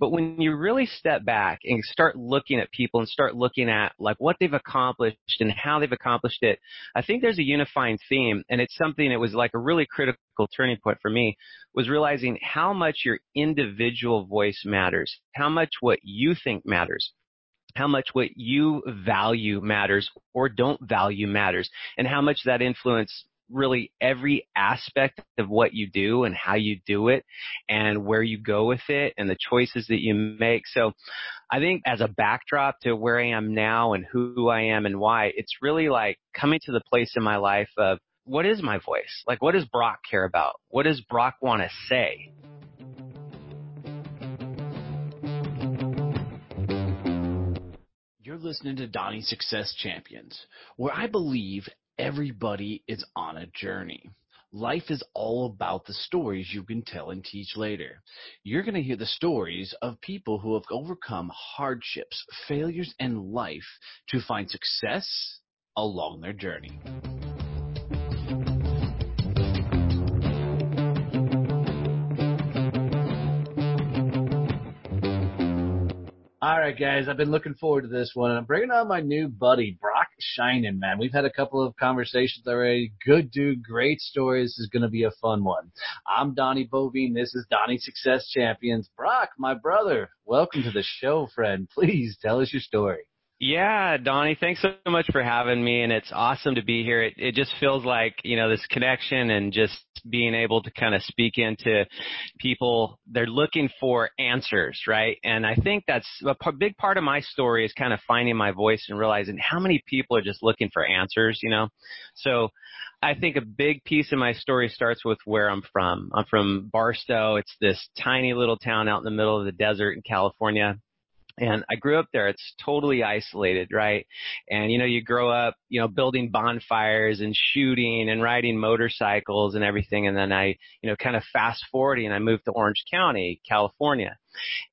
But when you really step back and start looking at people and start looking at like what they've accomplished and how they've accomplished it, I think there's a unifying theme and it's something that was like a really critical turning point for me was realizing how much your individual voice matters, how much what you think matters how much what you value matters or don't value matters and how much that influence really every aspect of what you do and how you do it and where you go with it and the choices that you make. So I think as a backdrop to where I am now and who I am and why, it's really like coming to the place in my life of what is my voice? Like what does Brock care about? What does Brock want to say? You're listening to Donnie Success Champions, where I believe everybody is on a journey. Life is all about the stories you can tell and teach later. You're going to hear the stories of people who have overcome hardships, failures and life to find success along their journey. All right, guys, I've been looking forward to this one. I'm bringing on my new buddy, Brock Shinen, man. We've had a couple of conversations already. Good dude, great stories. This is going to be a fun one. I'm Donnie Boivin. This is Donnie Success Champions. Brock, my brother, welcome to the show, friend. Please tell us your story. Yeah, Donnie, thanks so much for having me, and it's awesome to be here. It, it just feels like you know this connection and just being able to kind of speak into people. They're looking for answers, right? And I think that's a big part of my story is kind of finding my voice and realizing how many people are just looking for answers, you know. So I think a big piece of my story starts with where I'm from. I'm from Barstow. It's this tiny little town out in the middle of the desert in California and I grew up there. It's totally isolated, right? And you know, you grow up, you know, building bonfires and shooting and riding motorcycles and everything. And then I, you know, kind of fast forwarding and I moved to Orange County, California.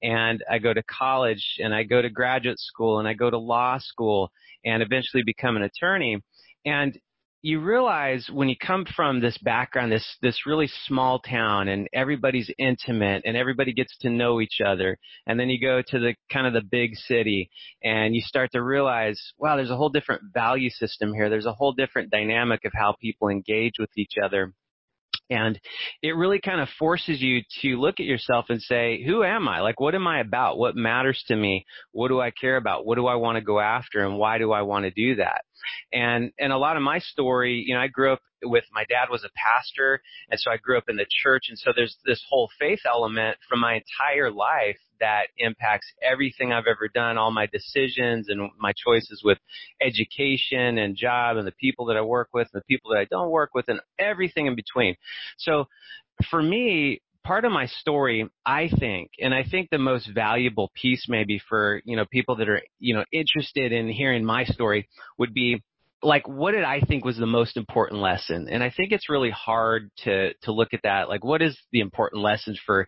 And I go to college and I go to graduate school and I go to law school and eventually become an attorney. And you realize when you come from this background, this this really small town, and everybody's intimate, and everybody gets to know each other, and then you go to the kind of the big city, and you start to realize, wow, there's a whole different value system here. There's a whole different dynamic of how people engage with each other. And it really kind of forces you to look at yourself and say, who am I? Like, what am I about? What matters to me? What do I care about? What do I want to go after? And why do I want to do that? And, and a lot of my story, you know, I grew up with my dad was a pastor and so I grew up in the church and so there's this whole faith element from my entire life that impacts everything I've ever done, all my decisions and my choices with education and job and the people that I work with and the people that I don't work with and everything in between. So for me, part of my story, I think, and I think the most valuable piece maybe for, you know, people that are, you know, interested in hearing my story would be like what did I think was the most important lesson? And I think it's really hard to to look at that. Like what is the important lessons for,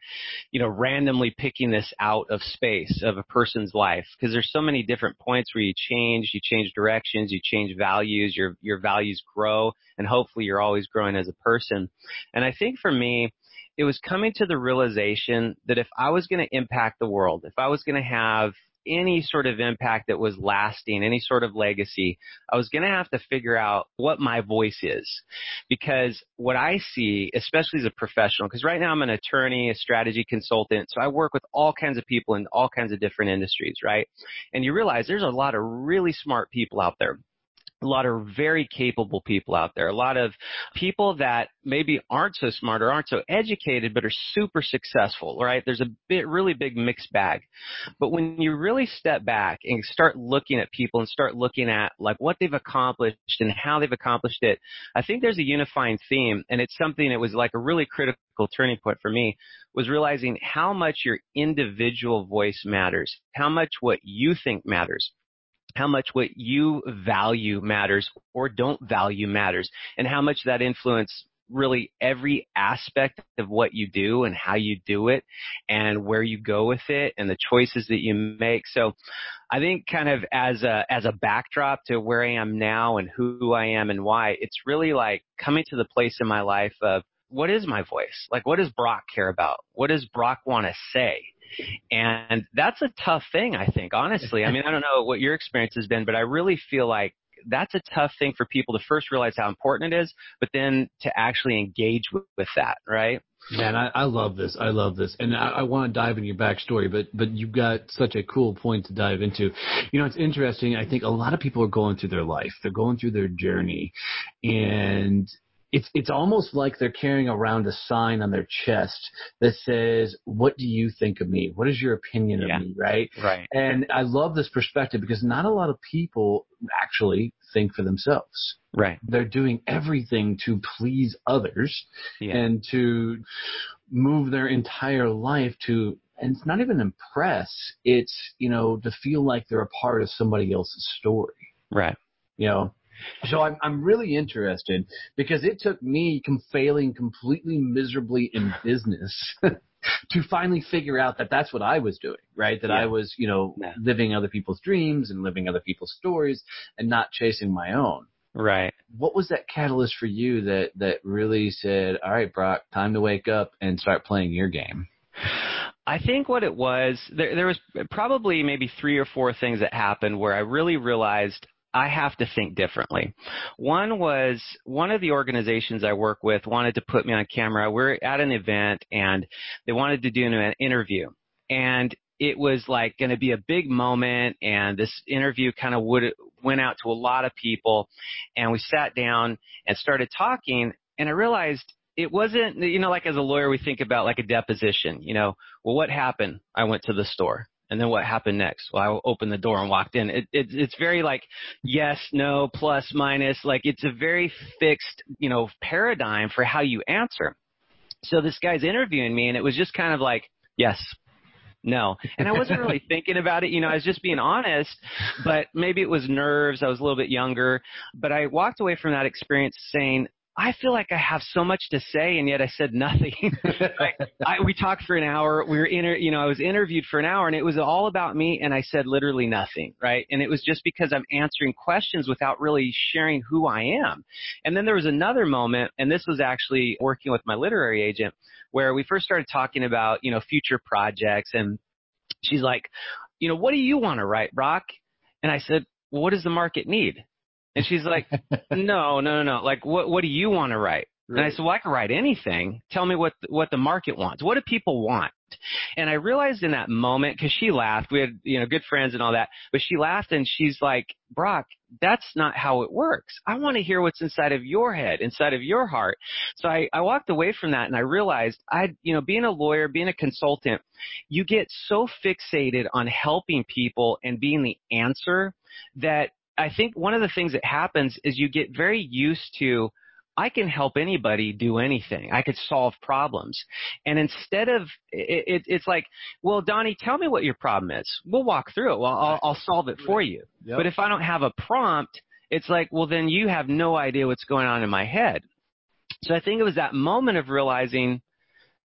you know, randomly picking this out of space of a person's life? Because there's so many different points where you change, you change directions, you change values, your your values grow, and hopefully you're always growing as a person. And I think for me, it was coming to the realization that if I was going to impact the world, if I was going to have any sort of impact that was lasting, any sort of legacy, I was going to have to figure out what my voice is. Because what I see, especially as a professional, because right now I'm an attorney, a strategy consultant, so I work with all kinds of people in all kinds of different industries, right? And you realize there's a lot of really smart people out there a lot of very capable people out there, a lot of people that maybe aren't so smart or aren't so educated, but are super successful, right? There's a bit, really big mixed bag. But when you really step back and start looking at people and start looking at like what they've accomplished and how they've accomplished it, I think there's a unifying theme and it's something that was like a really critical turning point for me was realizing how much your individual voice matters, how much what you think matters how much what you value matters or don't value matters and how much that influence really every aspect of what you do and how you do it and where you go with it and the choices that you make. So I think kind of as a, as a backdrop to where I am now and who I am and why, it's really like coming to the place in my life of what is my voice? Like what does Brock care about? What does Brock want to say? And that's a tough thing, I think, honestly. I mean, I don't know what your experience has been, but I really feel like that's a tough thing for people to first realize how important it is, but then to actually engage with, with that, right? Man, I, I love this. I love this, and I, I want to dive into your backstory, but but you've got such a cool point to dive into. You know, it's interesting. I think a lot of people are going through their life. They're going through their journey, and it's it's almost like they're carrying around a sign on their chest that says, "What do you think of me? What is your opinion yeah. of me?" Right? Right. And I love this perspective because not a lot of people actually think for themselves. Right. They're doing everything to please others yeah. and to move their entire life to and it's not even impress, it's, you know, to feel like they're a part of somebody else's story. Right. You know, so I'm I'm really interested because it took me com- failing completely miserably in business to finally figure out that that's what I was doing, right? That Yeah. I was, you know, Yeah. living other people's dreams and living other people's stories and not chasing my own. Right. What was that catalyst for you that that really said, "All right, Brock, time to wake up and start playing your game"? I think what it was, there, there was probably maybe three or four things that happened where I really realized I have to think differently. One was one of the organizations I work with wanted to put me on camera. We're at an event and they wanted to do an interview. And it was like going to be a big moment and this interview kind of would went out to a lot of people and we sat down and started talking and I realized it wasn't you know like as a lawyer we think about like a deposition you know well what happened I went to the store and then what happened next well I opened the door and walked in it, it it's very like yes no plus minus like it's a very fixed you know paradigm for how you answer so this guy's interviewing me and it was just kind of like yes no. And I wasn't really thinking about it. You know, I was just being honest, but maybe it was nerves. I was a little bit younger, but I walked away from that experience saying, I feel like I have so much to say and yet I said nothing. like, I, we talked for an hour. We were inter, you know, I was interviewed for an hour and it was all about me and I said literally nothing, right? And it was just because I'm answering questions without really sharing who I am. And then there was another moment, and this was actually working with my literary agent, where we first started talking about, you know, future projects and she's like, you know, what do you want to write, Brock? And I said, well, what does the market need? And she's like, no, no, no, no. Like, what, what do you want to write? And I said, well, I can write anything. Tell me what, what the market wants. What do people want? And I realized in that moment, cause she laughed, we had, you know, good friends and all that, but she laughed and she's like, Brock, that's not how it works. I want to hear what's inside of your head, inside of your heart. So I, I walked away from that and I realized I, you know, being a lawyer, being a consultant, you get so fixated on helping people and being the answer that I think one of the things that happens is you get very used to I can help anybody do anything. I could solve problems. And instead of, it, it, it's like, well, Donnie, tell me what your problem is. We'll walk through it. Well, I'll, I'll solve it for you. Yep. But if I don't have a prompt, it's like, well, then you have no idea what's going on in my head. So I think it was that moment of realizing,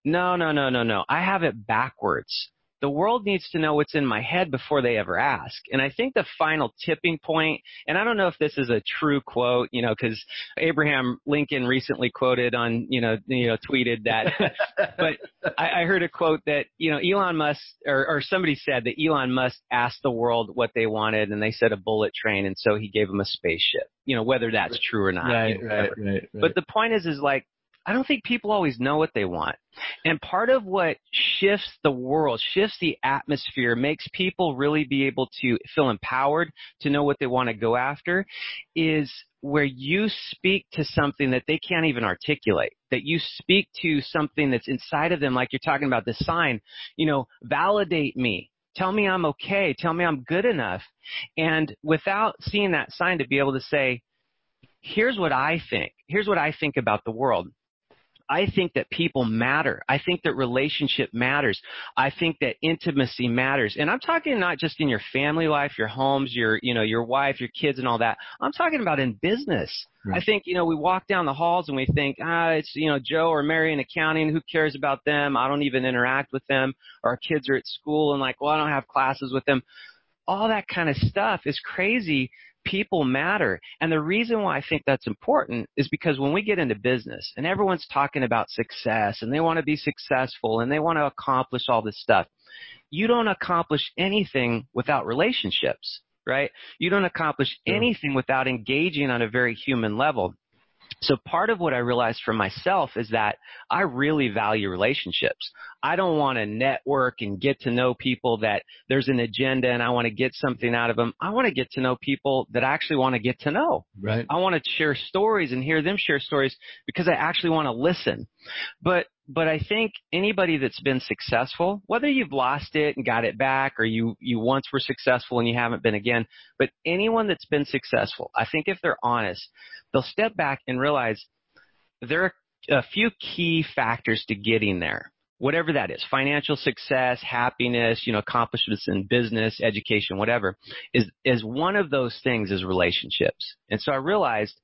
no, no, no, no, no. I have it backwards. The world needs to know what's in my head before they ever ask. And I think the final tipping point, and I don't know if this is a true quote, you know, because Abraham Lincoln recently quoted on, you know, you know, tweeted that, but I, I heard a quote that, you know, Elon Musk or, or somebody said that Elon Musk asked the world what they wanted, and they said a bullet train, and so he gave them a spaceship. You know, whether that's true or not. Right, you know, right, right, right. But the point is, is like I don't think people always know what they want. And part of what shifts the world, shifts the atmosphere, makes people really be able to feel empowered to know what they want to go after is where you speak to something that they can't even articulate, that you speak to something that's inside of them, like you're talking about the sign, you know, validate me. Tell me I'm okay. Tell me I'm good enough. And without seeing that sign to be able to say, here's what I think. Here's what I think about the world. I think that people matter. I think that relationship matters. I think that intimacy matters. And I'm talking not just in your family life, your homes, your, you know, your wife, your kids and all that. I'm talking about in business. Right. I think, you know, we walk down the halls and we think, ah, it's, you know, Joe or Mary in accounting. Who cares about them? I don't even interact with them. Our kids are at school and like, well, I don't have classes with them. All that kind of stuff is crazy people matter. And the reason why I think that's important is because when we get into business and everyone's talking about success and they want to be successful and they want to accomplish all this stuff, you don't accomplish anything without relationships, right? You don't accomplish anything without engaging on a very human level. So part of what I realized for myself is that I really value relationships. I don't want to network and get to know people that there's an agenda and I want to get something out of them. I want to get to know people that I actually want to get to know. Right. I want to share stories and hear them share stories because I actually want to listen. But but I think anybody that's been successful, whether you've lost it and got it back or you, you once were successful and you haven't been again, but anyone that's been successful, I think if they're honest, they'll step back and realize there are a few key factors to getting there. Whatever that is, financial success, happiness, you know, accomplishments in business, education, whatever, is, is one of those things is relationships. And so I realized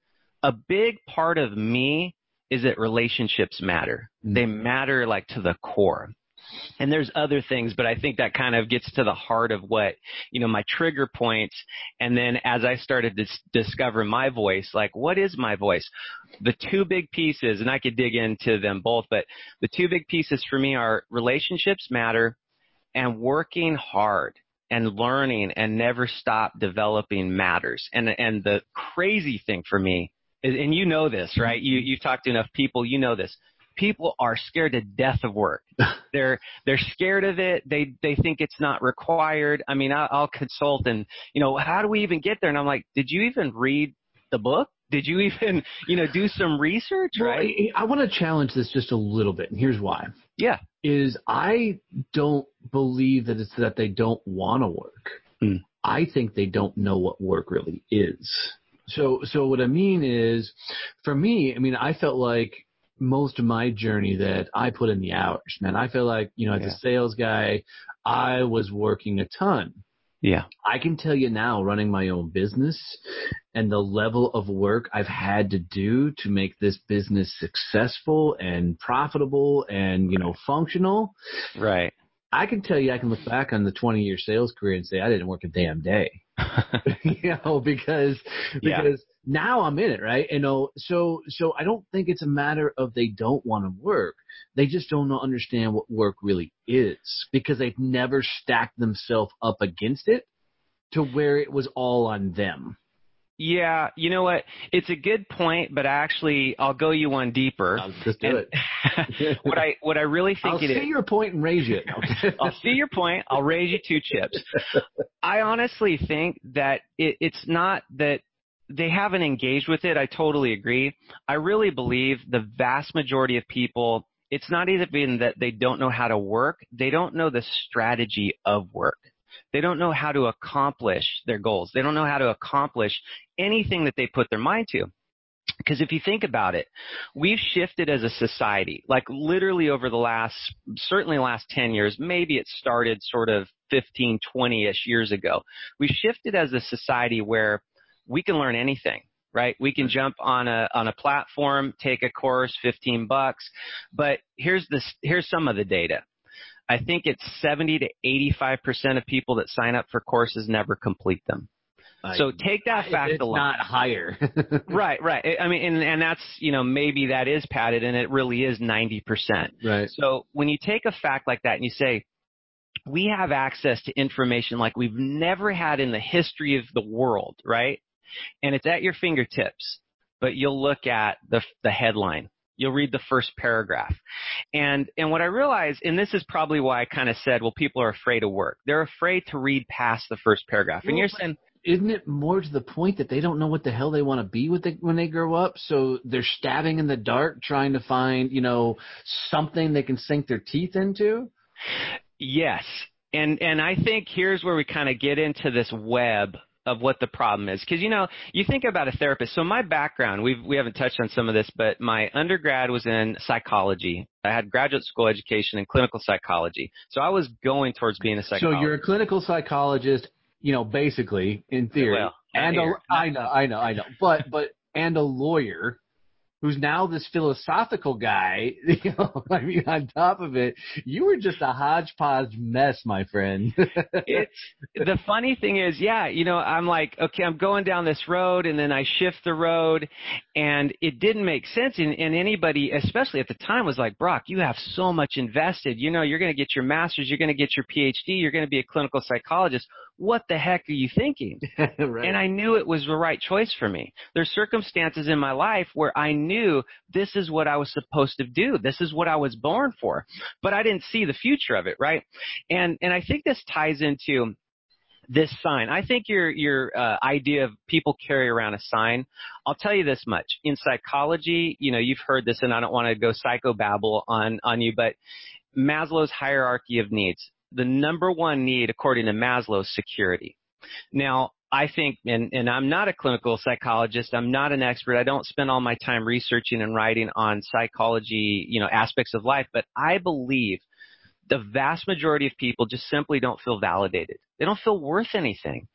a big part of me is that relationships matter. Mm-hmm. They matter like to the core. And there's other things, but I think that kind of gets to the heart of what, you know, my trigger points. And then as I started to discover my voice, like what is my voice? The two big pieces, and I could dig into them both, but the two big pieces for me are relationships matter and working hard and learning and never stop developing matters. And, and the crazy thing for me and you know this, right? You you've talked to enough people, you know this. People are scared to death of work. they're they're scared of it. They they think it's not required. I mean, I'll, I'll consult and you know, how do we even get there? And I'm like, did you even read the book? Did you even you know do some research? Right. I, I want to challenge this just a little bit, and here's why. Yeah. Is I don't believe that it's that they don't want to work. Mm. I think they don't know what work really is. So, so what I mean is, for me, I mean, I felt like most of my journey that I put in the hours, man. I feel like, you know, as yeah. a sales guy, I was working a ton. Yeah. I can tell you now, running my own business and the level of work I've had to do to make this business successful and profitable and, you know, functional. Right. I can tell you, I can look back on the 20 year sales career and say I didn't work a damn day. you know, because because yeah. now I'm in it, right? You know, so so I don't think it's a matter of they don't want to work. They just don't understand what work really is because they've never stacked themselves up against it to where it was all on them. Yeah, you know what? It's a good point, but actually, I'll go you one deeper. I'll just do it. what I what I really think I'll it see your point and raise it. I'll see your point. I'll raise you two chips. I honestly think that it, it's not that they haven't engaged with it. I totally agree. I really believe the vast majority of people, it's not even that they don't know how to work. They don't know the strategy of work. They don't know how to accomplish their goals. They don't know how to accomplish anything that they put their mind to. Because if you think about it, we've shifted as a society, like literally over the last, certainly last 10 years, maybe it started sort of 15, 20-ish years ago. We've shifted as a society where we can learn anything right? We can jump on a on a platform, take a course, 15 bucks. But here's this here's some of the data. I think it's 70 to 85% of people that sign up for courses never complete them. So take that fact it's alone. not higher. right, right. I mean, and, and that's, you know, maybe that is padded and it really is 90%. Right. So when you take a fact like that and you say, we have access to information like we've never had in the history of the world, right? And it's at your fingertips, but you'll look at the, the headline You'll read the first paragraph. And, and what I realized, and this is probably why I kind of said, well, people are afraid of work. They're afraid to read past the first paragraph. And you're saying, isn't it more to the point that they don't know what the hell they want to be with when they grow up? So they're stabbing in the dark trying to find, you know, something they can sink their teeth into? Yes. And and I think here's where we kind of get into this web of what the problem is. Because you know you think about a therapist. So my background we've we haven't touched on some of this but my undergrad was in psychology. I had graduate school education in clinical psychology. So i was going towards being a psychologist so you're a clinical psychologist you know, basically in theory, well, and a, I know, I know, I know, but but and a lawyer who's now this philosophical guy. You know, I mean, on top of it, you were just a hodgepodge mess, my friend. it's the funny thing is, yeah, you know, I'm like, okay, I'm going down this road, and then I shift the road, and it didn't make sense. And, and anybody, especially at the time, was like, Brock, you have so much invested. You know, you're going to get your master's, you're going to get your PhD, you're going to be a clinical psychologist what the heck are you thinking? right. And I knew it was the right choice for me. There's circumstances in my life where I knew this is what I was supposed to do. This is what I was born for. But I didn't see the future of it, right? And and I think this ties into this sign. I think your your uh, idea of people carry around a sign. I'll tell you this much: in psychology, you know, you've heard this, and I don't want to go psychobabble on on you, but Maslow's hierarchy of needs the number one need, according to Maslow, security. Now, I think, and, and I'm not a clinical psychologist, I'm not an expert, I don't spend all my time researching and writing on psychology, you know, aspects of life, but I believe the vast majority of people just simply don't feel validated. They don't feel worth anything.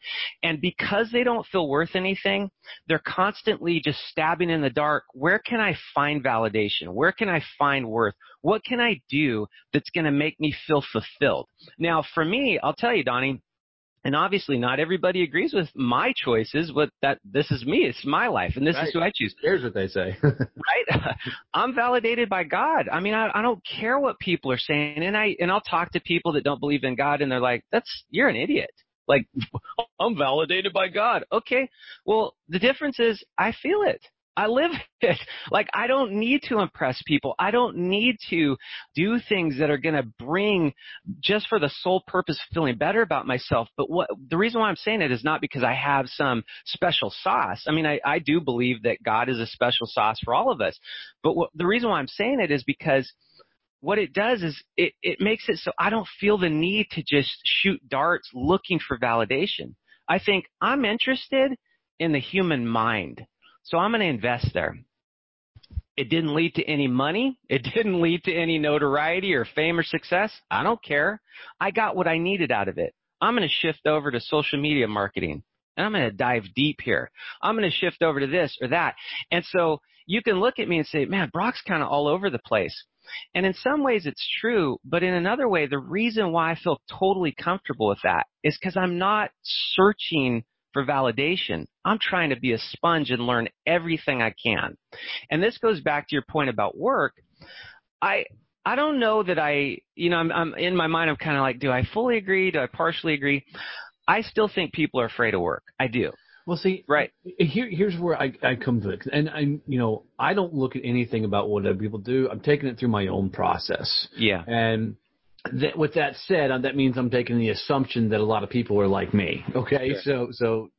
And because they don't feel worth anything, they're constantly just stabbing in the dark. Where can I find validation? Where can I find worth? What can I do that's going to make me feel fulfilled? Now, for me, I'll tell you, Donnie, and obviously not everybody agrees with my choices, but that this is me. It's my life and this right. is who I choose. Here's what they say. right? I'm validated by God. I mean, I, I don't care what people are saying. And I, and I'll talk to people that don't believe in God and they're like, that's, you're an idiot. Like, I'm validated by God. Okay. Well, the difference is I feel it. I live it. Like I don't need to impress people. I don't need to do things that are going to bring just for the sole purpose of feeling better about myself. But what the reason why I'm saying it is not because I have some special sauce. I mean, I, I do believe that God is a special sauce for all of us. But what, the reason why I'm saying it is because what it does is it, it makes it so I don't feel the need to just shoot darts looking for validation. I think I'm interested in the human mind. So I'm going to invest there. It didn't lead to any money. It didn't lead to any notoriety or fame or success. I don't care. I got what I needed out of it. I'm going to shift over to social media marketing and I'm going to dive deep here. I'm going to shift over to this or that. And so you can look at me and say, man, Brock's kind of all over the place. And in some ways it's true, but in another way, the reason why I feel totally comfortable with that is because I'm not searching for validation. I'm trying to be a sponge and learn everything I can. And this goes back to your point about work. I I don't know that I, you know, I'm, I'm in my mind. I'm kind of like, do I fully agree? Do I partially agree? I still think people are afraid of work. I do. Well, see, right here, here's where I, I come to it, and I'm, you know, I don't look at anything about what other people do. I'm taking it through my own process. Yeah. And that, with that said, uh, that means I'm taking the assumption that a lot of people are like me. Okay, sure. so so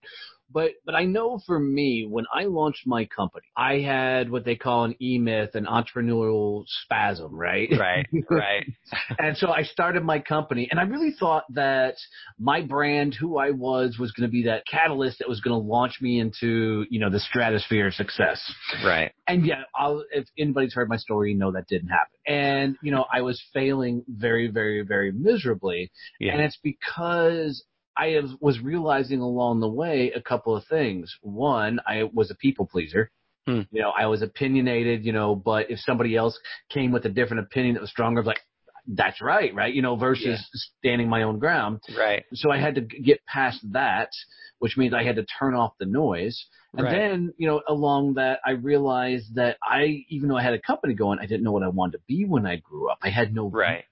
but but I know for me, when I launched my company, I had what they call an E myth, an entrepreneurial spasm, right? Right, right. and so I started my company, and I really thought that my brand, who I was, was going to be that catalyst that was going to launch me into you know the stratosphere of success. Right. And yeah, I'll, if anybody's heard my story, you know that didn't happen. And you know I was failing very, very, very miserably, yeah. and it's because I was realizing along the way a couple of things. One, I was a people pleaser. Hmm. You know, I was opinionated, you know, but if somebody else came with a different opinion that was stronger, I was like, that's right, right? You know, versus Yeah. standing my own ground. Right. So I had to get past that, which means I had to turn off the noise. And Right. then, you know, along that, I realized that I, even though I had a company going, I didn't know what I wanted to be when I grew up. I had no Right.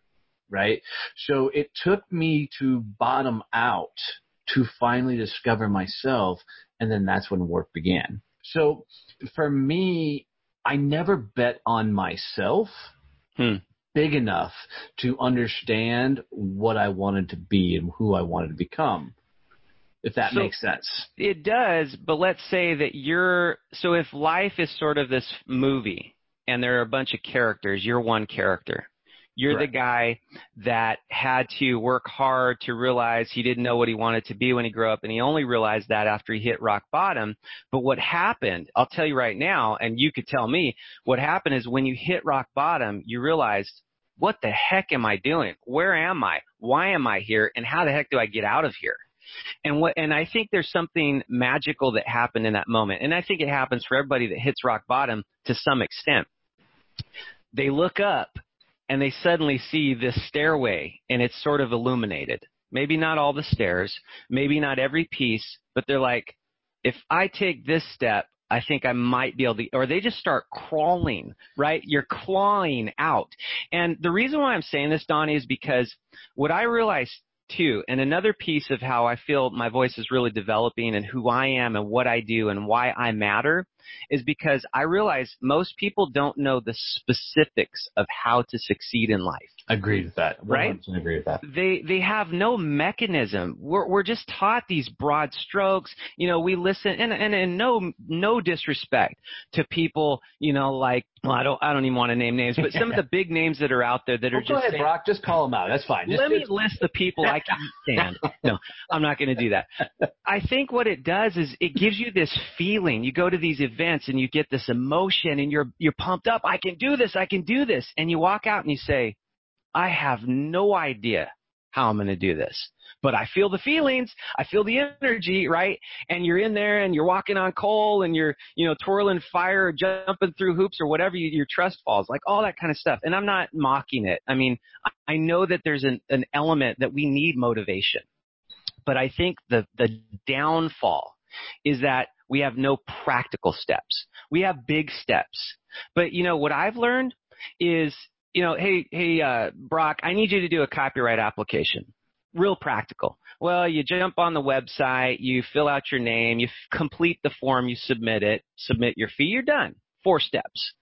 Right? So it took me to bottom out to finally discover myself, and then that's when work began. So for me, I never bet on myself Hmm. big enough to understand what I wanted to be and who I wanted to become. If that So- makes sense. It does, but let's say that you're so if life is sort of this movie and there are a bunch of characters, you're one character. You're Correct. the guy that had to work hard to realize he didn't know what he wanted to be when he grew up and he only realized that after he hit rock bottom. But what happened, I'll tell you right now and you could tell me, what happened is when you hit rock bottom, you realized what the heck am I doing? Where am I? Why am I here? And how the heck do I get out of here? And what and I think there's something magical that happened in that moment. And I think it happens for everybody that hits rock bottom to some extent. They look up and they suddenly see this stairway and it's sort of illuminated. Maybe not all the stairs, maybe not every piece, but they're like, if I take this step, I think I might be able to, or they just start crawling, right? You're clawing out. And the reason why I'm saying this, Donnie, is because what I realized too, and another piece of how I feel my voice is really developing and who I am and what I do and why I matter is because I realize most people don't know the specifics of how to succeed in life Agree with that. Right? 100% Agree with that. they they have no mechanism. We're we're just taught these broad strokes. You know, we listen and and, and no no disrespect to people. You know, like well, I don't I don't even want to name names, but some of the big names that are out there that are Well, just go ahead, saying, Brock. Just call them out. That's fine. Just, let me just- list the people I can stand. No, I'm not going to do that. I think what it does is it gives you this feeling. You go to these events and you get this emotion and you're you're pumped up. I can do this. I can do this. And you walk out and you say, I have no idea how I'm going to do this. But I feel the feelings. I feel the energy, right? And you're in there and you're walking on coal and you're, you know, twirling fire, or jumping through hoops or whatever you, your trust falls, like all that kind of stuff. And I'm not mocking it. I mean, I- know that there's an, an element that we need motivation. But I think the, the downfall is that we have no practical steps. We have big steps. But you know, what I've learned is, you know, hey, hey, uh, Brock, I need you to do a copyright application. Real practical. Well, you jump on the website, you fill out your name, you f- complete the form, you submit it, submit your fee, you're done. Four steps.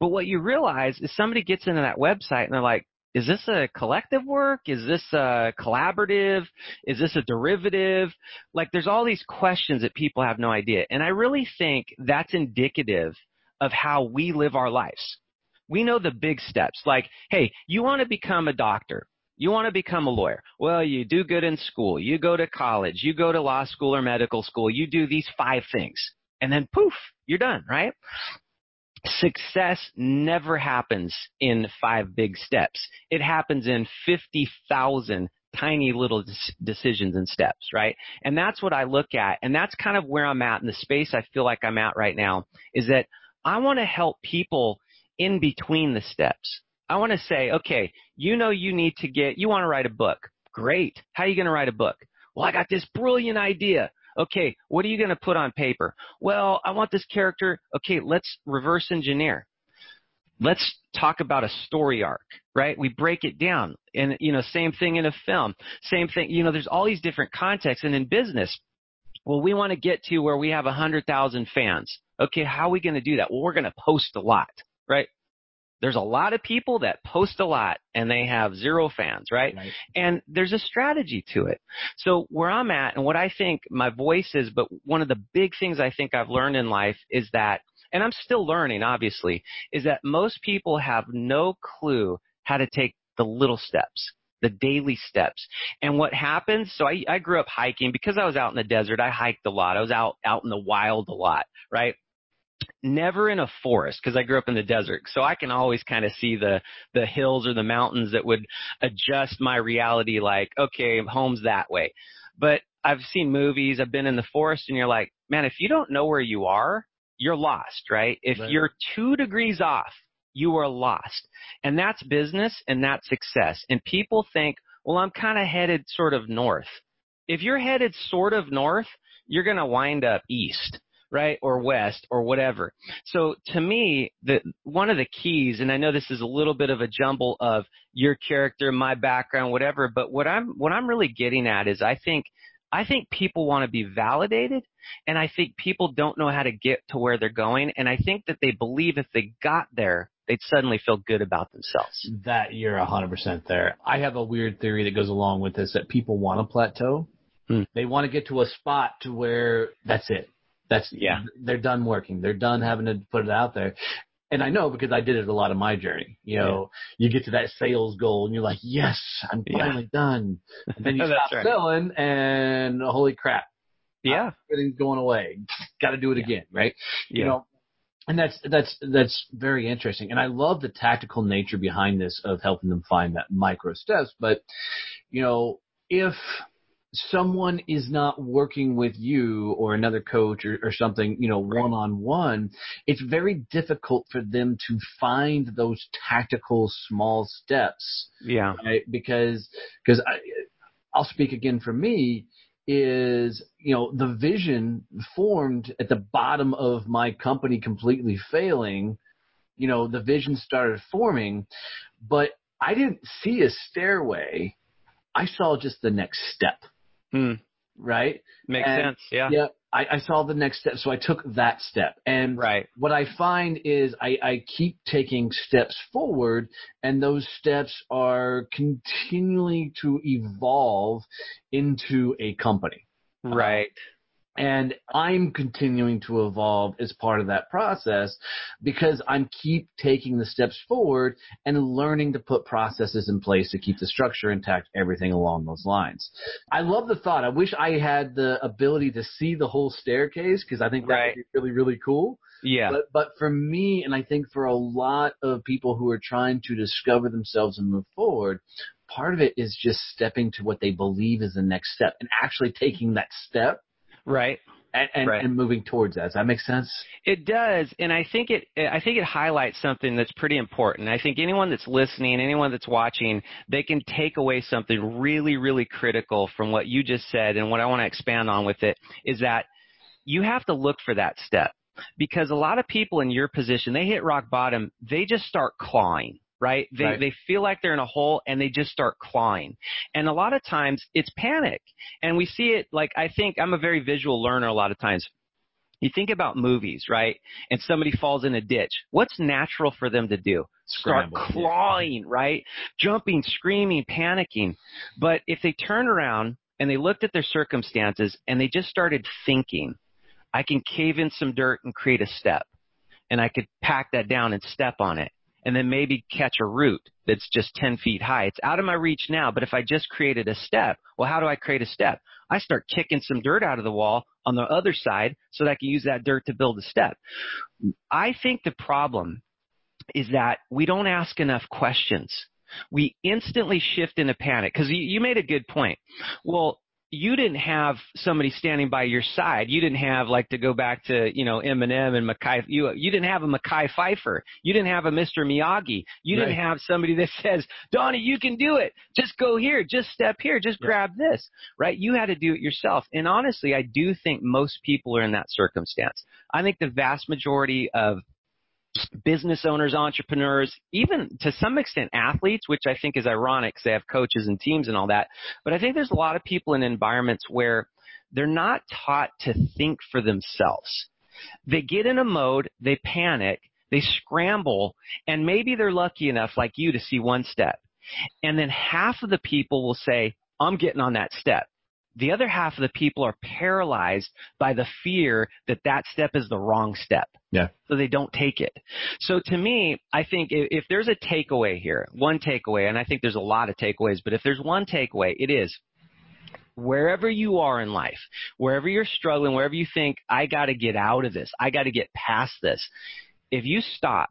But what you realize is somebody gets into that website and they're like, is this a collective work? Is this a collaborative? Is this a derivative? Like there's all these questions that people have no idea. And I really think that's indicative of how we live our lives. We know the big steps. Like, hey, you want to become a doctor. You want to become a lawyer. Well, you do good in school. You go to college. You go to law school or medical school. You do these five things. And then poof, you're done, right? Success never happens in five big steps. It happens in 50,000 tiny little decisions and steps, right? And that's what I look at. And that's kind of where I'm at in the space I feel like I'm at right now is that I want to help people in between the steps. I want to say, okay, you know you need to get, you want to write a book. Great. How are you going to write a book? Well, I got this brilliant idea. Okay, what are you going to put on paper? Well, I want this character. Okay, let's reverse engineer. Let's talk about a story arc, right? We break it down. And, you know, same thing in a film. Same thing, you know, there's all these different contexts. And in business, well, we want to get to where we have 100,000 fans. Okay, how are we going to do that? Well, we're going to post a lot, right? There's a lot of people that post a lot and they have zero fans, right? Right. And there's a strategy to it. So where I'm at and what I think my voice is, but one of the big things I think I've learned in life is that, and I'm still learning obviously, is that most people have no clue how to take the little steps. The daily steps. And what happens, so I, I grew up hiking because I was out in the desert. I hiked a lot. I was out, out in the wild a lot, right? Never in a forest because I grew up in the desert. So I can always kind of see the the hills or the mountains that would adjust my reality like, okay, home's that way. But I've seen movies, I've been in the forest and you're like, man, if you don't know where you are, you're lost, right? If Right. you're 2 degrees off, you are lost. And that's business and that's success. And people think, well, I'm kind of headed sort of north. If you're headed sort of north, you're going to wind up east right or west or whatever so to me the one of the keys and i know this is a little bit of a jumble of your character my background whatever but what i'm what i'm really getting at is i think I think people want to be validated and I think people don't know how to get to where they're going. And I think that they believe if they got there, they'd suddenly feel good about themselves. That you're 100% there. I have a weird theory that goes along with this that people want to plateau. Hmm. They want to get to a spot to where that's it. That's Yeah. They're done working. They're done having to put it out there. And I know because I did it a lot of my journey. You know, you get to that sales goal and you're like, yes, I'm Yeah. finally done. And then you stop right. selling and holy crap, Yeah. everything's going away. Got to do it again, right? You know, and that's that's that's very interesting. And I love the tactical nature behind this of helping them find that micro steps. But you know, if someone is not working with you or another coach or, or something, you know, one on one, it's very difficult for them to find those tactical small steps Yeah. right? Because because I I'll speak again for me is you know the vision formed at the bottom of my company completely failing you know the vision started forming but i didn't see a stairway i saw just the next step Hmm. right Makes And- sense. Yeah. yeah I, I saw the next step so i took that step and Right. what I find is I, I keep taking steps forward, and those steps are continually to evolve into a company. Right. And I'm continuing to evolve as part of that process because I'm keep taking the steps forward and learning to put processes in place to keep the structure intact, everything along those lines. I love the thought. I wish I had the ability to see the whole staircase because I think that Right. would be really, really cool. Yeah. But but for me, and I think for a lot of people who are trying to discover themselves and move forward, part of it is just stepping to what they believe is the next step and actually taking that step right. and and, Right. and moving towards that. Does that make sense? It does, and I think it. I think it highlights something that's pretty important. I think anyone that's listening, anyone that's watching, they can take away something really, really critical from what you just said, and what I want to expand on with it is that you have to look for that step because a lot of people in your position, they hit rock bottom, they just start clawing. Right? They Right. they feel like they're in a hole and they just start clawing. And a lot of times it's panic. And we see it like I think I'm a very visual learner a lot of times. You think about movies, right? And somebody falls in a ditch. What's natural for them to do? Start Scramble, clawing, right? Jumping, screaming, panicking. But if they turn around and they looked at their circumstances and they just started thinking, I can cave in some dirt and create a step. And I could pack that down and step on it. And then maybe catch a root that's just 10 feet high. It's out of my reach now, but if I just created a step, well, how do I create a step? I start kicking some dirt out of the wall on the other side so that I can use that dirt to build a step. I think the problem is that we don't ask enough questions. We instantly shift into panic because you, you made a good point. Well, you didn't have somebody standing by your side. You didn't have like to go back to you know Eminem and Mekhi. You you didn't have a Mekhi Phifer. You didn't have a Mr. Miyagi. You didn't have somebody that says, Donnie, you can do it. Just go here. Just step here. Just Yeah. grab this. Right? You had to do it yourself. And honestly, I do think most people are in that circumstance. I think the vast majority of business owners, entrepreneurs, even to some extent athletes, which I think is ironic because they have coaches and teams and all that. But I think there's a lot of people in environments where they're not taught to think for themselves. They get in a mode, they panic, they scramble, and maybe they're lucky enough, like you, to see one step. And then half of the people will say, I'm getting on that step. The other half of the people are paralyzed by the fear that that step is the wrong step. Yeah. So they don't take it. So to me, I think if, there's a takeaway here, one takeaway, and I think there's a lot of takeaways, but if there's one takeaway, it is wherever you are in life, wherever you're struggling, wherever you think, I got to get out of this, I got to get past this. If you stop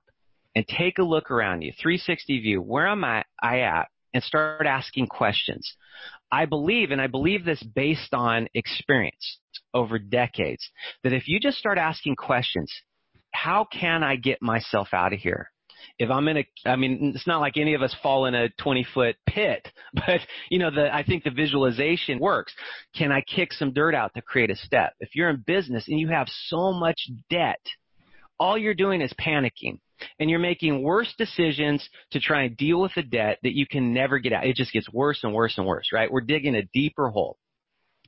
and take a look around you, 360 view, where am I, I at, and start asking questions. I believe, and I believe this based on experience over decades, that if you just start asking questions, how can I get myself out of here? If I'm in a, I mean, it's not like any of us fall in a 20 foot pit, but you know, the, I think the visualization works. Can I kick some dirt out to create a step? If you're in business and you have so much debt, all you're doing is panicking and you're making worse decisions to try and deal with the debt that you can never get out. It just gets worse and worse and worse, right? We're digging a deeper hole.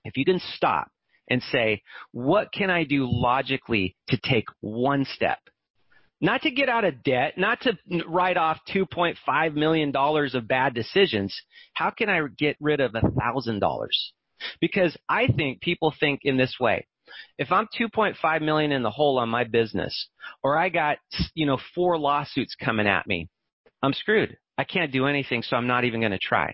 If you can stop and say, what can I do logically to take one step? Not to get out of debt, not to write off $2.5 million of bad decisions. How can I get rid of $1,000? Because I think people think in this way. If I'm 2.5 million in the hole on my business, or I got, you know, four lawsuits coming at me, I'm screwed. I can't do anything, so I'm not even going to try.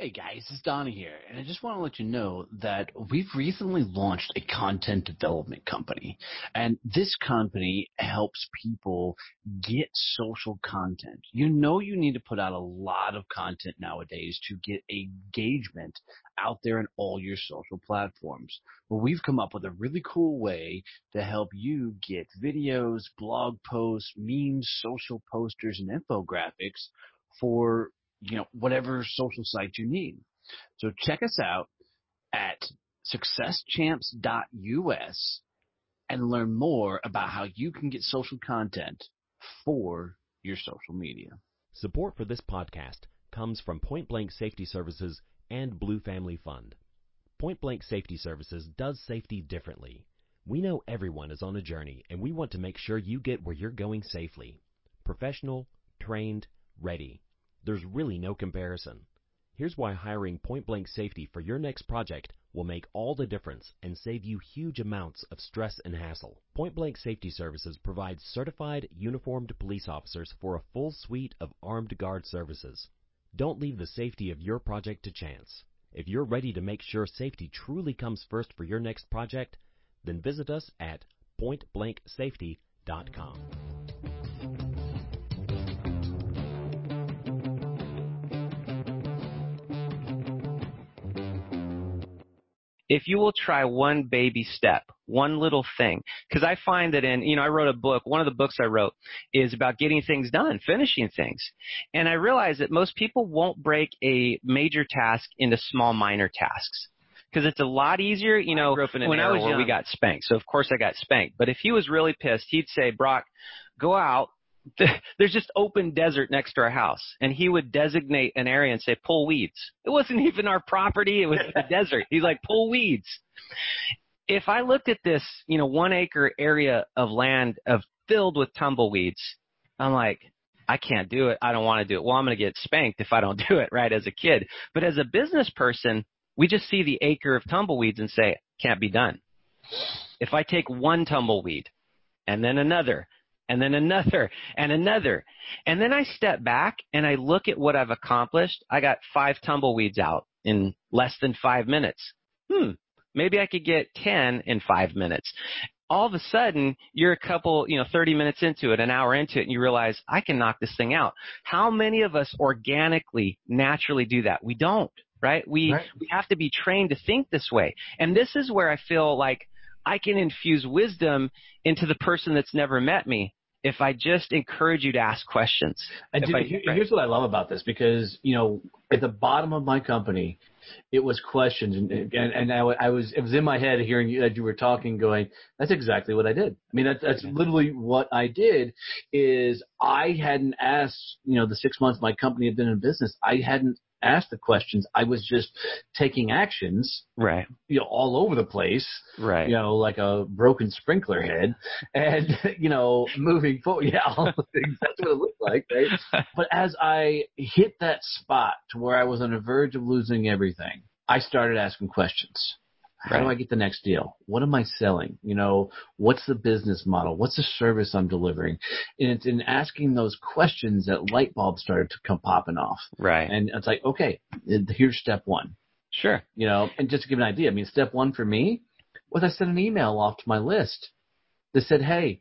Hey guys, it's Donnie here, and I just want to let you know that we've recently launched a content development company. And this company helps people get social content. You know you need to put out a lot of content nowadays to get engagement out there in all your social platforms. Well, we've come up with a really cool way to help you get videos, blog posts, memes, social posters, and infographics for you know, whatever social site you need. So check us out at successchamps.us and learn more about how you can get social content for your social media. Support for this podcast comes from Point Blank Safety Services and Blue Family Fund. Point Blank Safety Services does safety differently. We know everyone is on a journey and we want to make sure you get where you're going safely. Professional, trained, ready. There's really no comparison. Here's why hiring Point Blank Safety for your next project will make all the difference and save you huge amounts of stress and hassle. Point Blank Safety Services provides certified uniformed police officers for a full suite of armed guard services. Don't leave the safety of your project to chance. If you're ready to make sure safety truly comes first for your next project, then visit us at pointblanksafety.com. if you will try one baby step, one little thing, because I find that in, you know, I wrote a book, one of the books I wrote is about getting things done, finishing things. And I realized that most people won't break a major task into small minor tasks. Because it's a lot easier, you know, I when I was young, we got spanked. So of course I got spanked. But if he was really pissed, he'd say, Brock, go out, there's just open desert next to our house. And he would designate an area and say, pull weeds. It wasn't even our property. It was the desert. He's like, pull weeds. If I looked at this, you know, one acre area of land of filled with tumbleweeds, I'm like, I can't do it. I don't want to do it. Well, I'm going to get spanked if I don't do it, right, as a kid. But as a business person, we just see the acre of tumbleweeds and say, can't be done. If I take one tumbleweed and then another and then another and another. And then I step back and I look at what I've accomplished. I got five tumbleweeds out in less than five minutes. Hmm, maybe I could get 10 in five minutes. All of a sudden, you're a couple, you know, 30 minutes into it, an hour into it, and you realize, I can knock this thing out. How many of us organically, naturally do that? We don't, right? We, right. we have to be trained to think this way. And this is where I feel like I can infuse wisdom into the person that's never met me if I just encourage you to ask questions. And I, here's what I love about this because you know at the bottom of my company, it was questions, and and, and I, I was it was in my head hearing you as you were talking, going, that's exactly what I did. I mean, that's that's literally what I did. Is I hadn't asked, you know, the six months my company had been in business, I hadn't ask the questions. I was just taking actions, right? You know, all over the place, right? You know, like a broken sprinkler head, and you know, moving forward. Yeah, all the things. that's what it looked like, right? but as I hit that spot to where I was on the verge of losing everything, I started asking questions. How right. do I get the next deal? What am I selling? You know, what's the business model? What's the service I'm delivering? And it's in asking those questions that light bulbs started to come popping off. Right. And it's like, okay, here's step one. Sure. You know, and just to give an idea, I mean, step one for me was I sent an email off to my list that said, hey,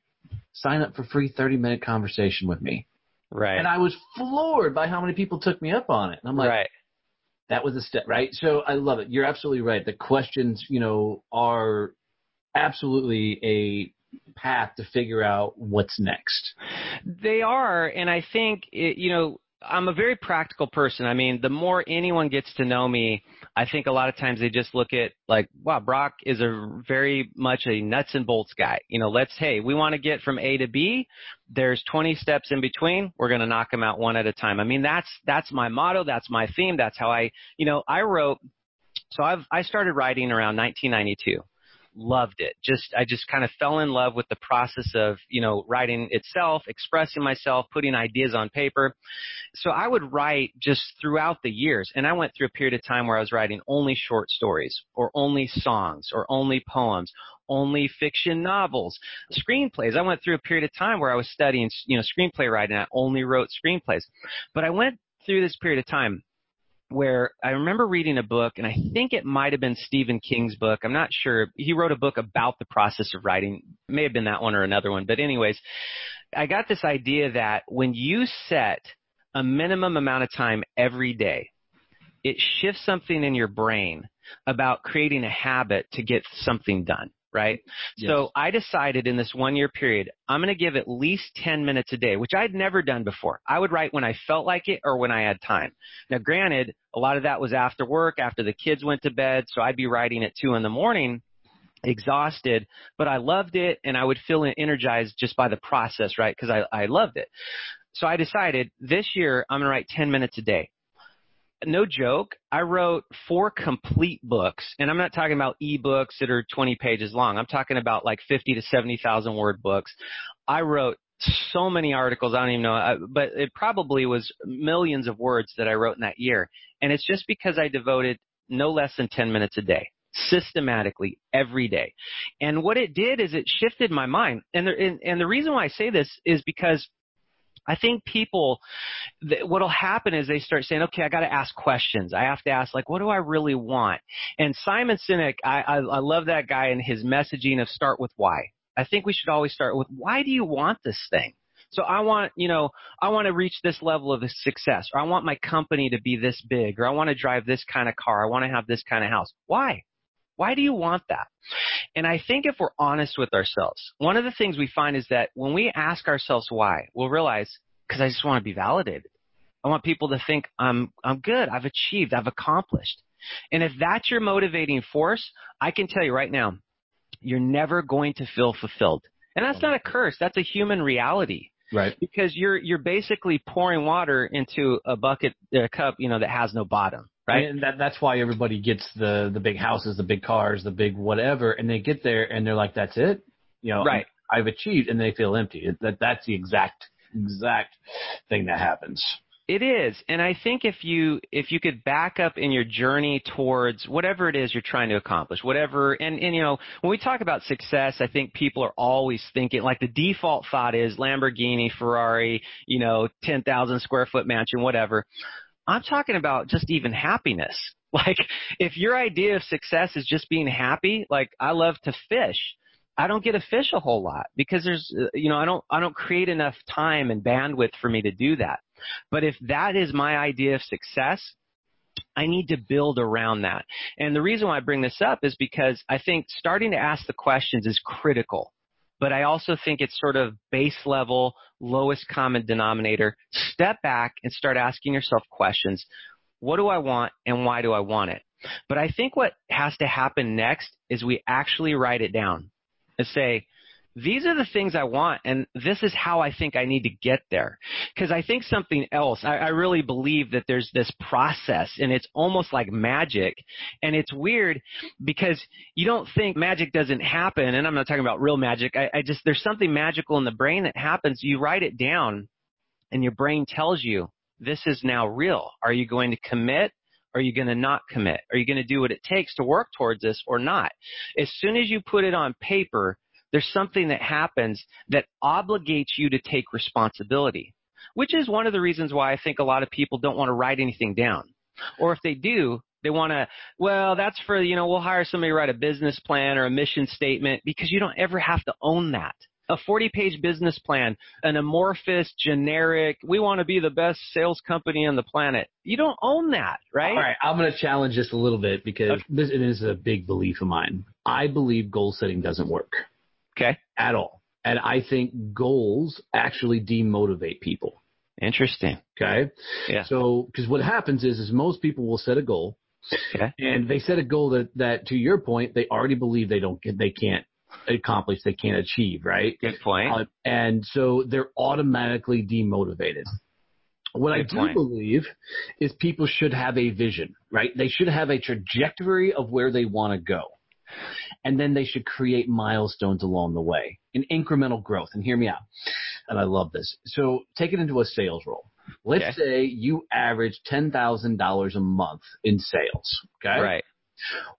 sign up for free 30 minute conversation with me. Right. And I was floored by how many people took me up on it. And I'm like, right that was a step, right? So I love it. You're absolutely right. The questions, you know, are absolutely a path to figure out what's next. They are, and I think it, you know I'm a very practical person. I mean, the more anyone gets to know me, I think a lot of times they just look at like, wow, Brock is a very much a nuts and bolts guy. You know, let's, hey, we want to get from A to B. There's 20 steps in between. We're going to knock them out one at a time. I mean, that's, that's my motto. That's my theme. That's how I, you know, I wrote, so I've, I started writing around 1992 loved it. Just I just kind of fell in love with the process of, you know, writing itself, expressing myself, putting ideas on paper. So I would write just throughout the years and I went through a period of time where I was writing only short stories or only songs or only poems, only fiction novels, screenplays. I went through a period of time where I was studying, you know, screenplay writing. I only wrote screenplays. But I went through this period of time where I remember reading a book, and I think it might have been Stephen King's book. I'm not sure. He wrote a book about the process of writing. It may have been that one or another one. But anyways, I got this idea that when you set a minimum amount of time every day, it shifts something in your brain about creating a habit to get something done right? Yes. So I decided in this one year period, I'm going to give at least 10 minutes a day, which I'd never done before. I would write when I felt like it or when I had time. Now, granted, a lot of that was after work, after the kids went to bed, so I'd be writing at 2 in the morning exhausted, but I loved it and I would feel energized just by the process, right? Because I, I loved it. So I decided this year I'm going to write 10 minutes a day no joke, I wrote four complete books, and I'm not talking about ebooks that are 20 pages long. I'm talking about like 50 to 70,000 word books. I wrote so many articles, I don't even know, but it probably was millions of words that I wrote in that year. And it's just because I devoted no less than 10 minutes a day systematically every day. And what it did is it shifted my mind. And the, and, and the reason why I say this is because I think people, what'll happen is they start saying, okay, I got to ask questions. I have to ask, like, what do I really want? And Simon Sinek, I, I, I love that guy and his messaging of start with why. I think we should always start with why do you want this thing? So I want, you know, I want to reach this level of success, or I want my company to be this big, or I want to drive this kind of car, I want to have this kind of house. Why? Why do you want that? And I think if we're honest with ourselves, one of the things we find is that when we ask ourselves why, we'll realize, because I just want to be validated. I want people to think I'm, I'm good. I've achieved. I've accomplished. And if that's your motivating force, I can tell you right now, you're never going to feel fulfilled. And that's not a curse. That's a human reality. Right. Because you're, you're basically pouring water into a bucket, a cup, you know, that has no bottom right? And that, that's why everybody gets the the big houses, the big cars, the big whatever, and they get there and they're like, "That's it," you know, right? I've achieved, and they feel empty. That that's the exact exact thing that happens. It is. And I think if you if you could back up in your journey towards whatever it is you're trying to accomplish, whatever and, and you know, when we talk about success, I think people are always thinking like the default thought is Lamborghini, Ferrari, you know, 10,000 square foot mansion, whatever. I'm talking about just even happiness. Like, if your idea of success is just being happy, like, I love to fish. I don't get to fish a whole lot because there's, uh, you know, I don't, I don't create enough time and bandwidth for me to do that. But if that is my idea of success, I need to build around that. And the reason why I bring this up is because I think starting to ask the questions is critical but I also think it's sort of base level, lowest common denominator. Step back and start asking yourself questions. What do I want and why do I want it? But I think what has to happen next is we actually write it down and say, these are the things I want, and this is how I think I need to get there. Because I think something else, I, I really believe that there's this process, and it's almost like magic. And it's weird because you don't think magic doesn't happen, and I'm not talking about real magic. I, I just, there's something magical in the brain that happens. You write it down, and your brain tells you, this is now real. Are you going to commit? Are you going to not commit? Are you going to do what it takes to work towards this or not? As soon as you put it on paper, there's something that happens that obligates you to take responsibility, which is one of the reasons why I think a lot of people don't want to write anything down. Or if they do, they want to, well, that's for, you know, we'll hire somebody to write a business plan or a mission statement because you don't ever have to own that. A 40 page business plan, an amorphous, generic, we want to be the best sales company on the planet. You don't own that, right? All right. I'm going to challenge this a little bit because okay. this is a big belief of mine. I believe goal setting doesn't work. Okay. At all. And I think goals actually demotivate people. Interesting. Okay. Yeah. So, because what happens is, is most people will set a goal, Okay. and they set a goal that, that to your point, they already believe they don't get, they can't accomplish, they can't achieve, right? Good point. Uh, and so they're automatically demotivated. What I do point. believe is people should have a vision, right? They should have a trajectory of where they want to go. And then they should create milestones along the way, an incremental growth. And hear me out. And I love this. So take it into a sales role. Let's Okay. say you average $10,000 a month in sales. Okay. Right.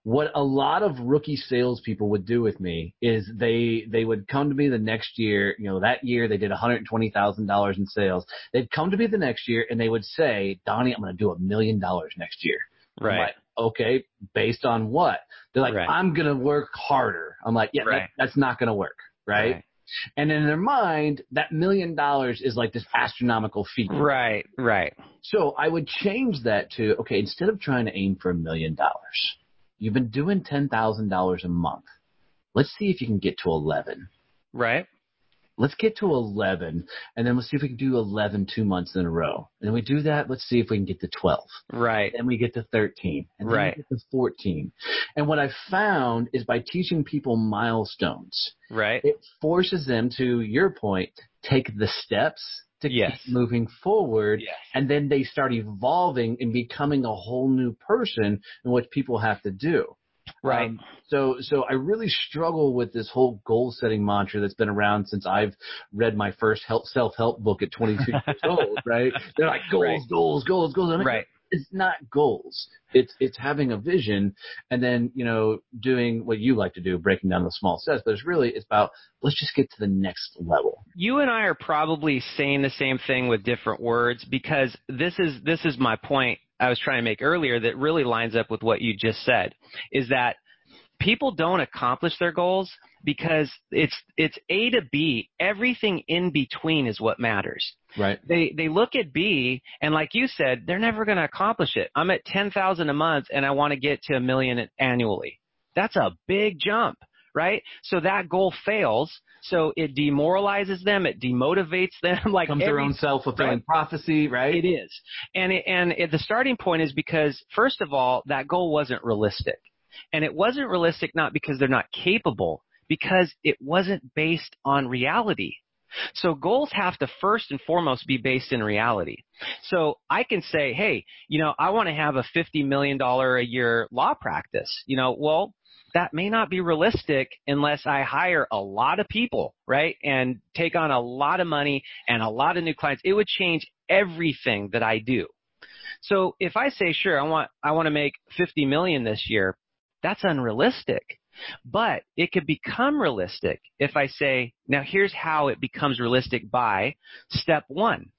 What a lot of rookie salespeople would do with me is they they would come to me the next year. You know, that year they did one hundred twenty thousand dollars in sales. They'd come to me the next year and they would say, "Donnie, I'm going to do a million dollars next year." Right. Okay, based on what? They're like, Right. I'm going to work harder. I'm like, yeah, that- that's not going to work, right? And in their mind, that million dollars is like this astronomical feat. Right. Right. So I would change that to okay, instead of trying to aim for a million dollars, you've been doing ten thousand dollars a month. Let's see if you can get to eleven. Right. Let's get to eleven, and then let's see if we can do 11 two months in a row. And then we do that. Let's see if we can get to twelve. Right. Then we get to thirteen, and then Right. we get to fourteen. And what I found is by teaching people milestones, Right. it forces them to your point take the steps to Yes. keep moving forward Yes. and then they start evolving and becoming a whole new person in what people have to do Right. Um, so so i really struggle with this whole goal setting mantra that's been around since i've read my first help self help book at 22 years old right they're like goals Right. goals goals goals like, Right. it's not goals. It's it's having a vision and then, you know, doing what you like to do, breaking down the small steps. But it's really it's about let's just get to the next level. you and I are probably saying the same thing with different words because this is this is my point I was trying to make earlier that really lines up with what you just said is that people don't accomplish their goals because it's it's A to B. Everything in between is what matters. Right. they they look at B and like you said they're never going to accomplish it. I'm at 10,000 a month and I want to get to a million annually. That's a big jump right so that goal fails so it demoralizes them it demotivates them like Comes their own self fulfilling right. prophecy, right? it is. And it, and it, the starting point is because first of all, that goal wasn't realistic. And it wasn't realistic not because they're not capable, because it wasn't based on reality. So goals have to first and foremost be based in reality. So I can say, hey, you know, I want to have a $50 million a year law practice. You know, well, that may not be realistic unless I hire a lot of people, right? And take on a lot of money and a lot of new clients. It would change everything that I do. So if I say, sure, I want, I want to make 50 million this year, that's unrealistic. But it could become realistic if I say, now here's how it becomes realistic by step one.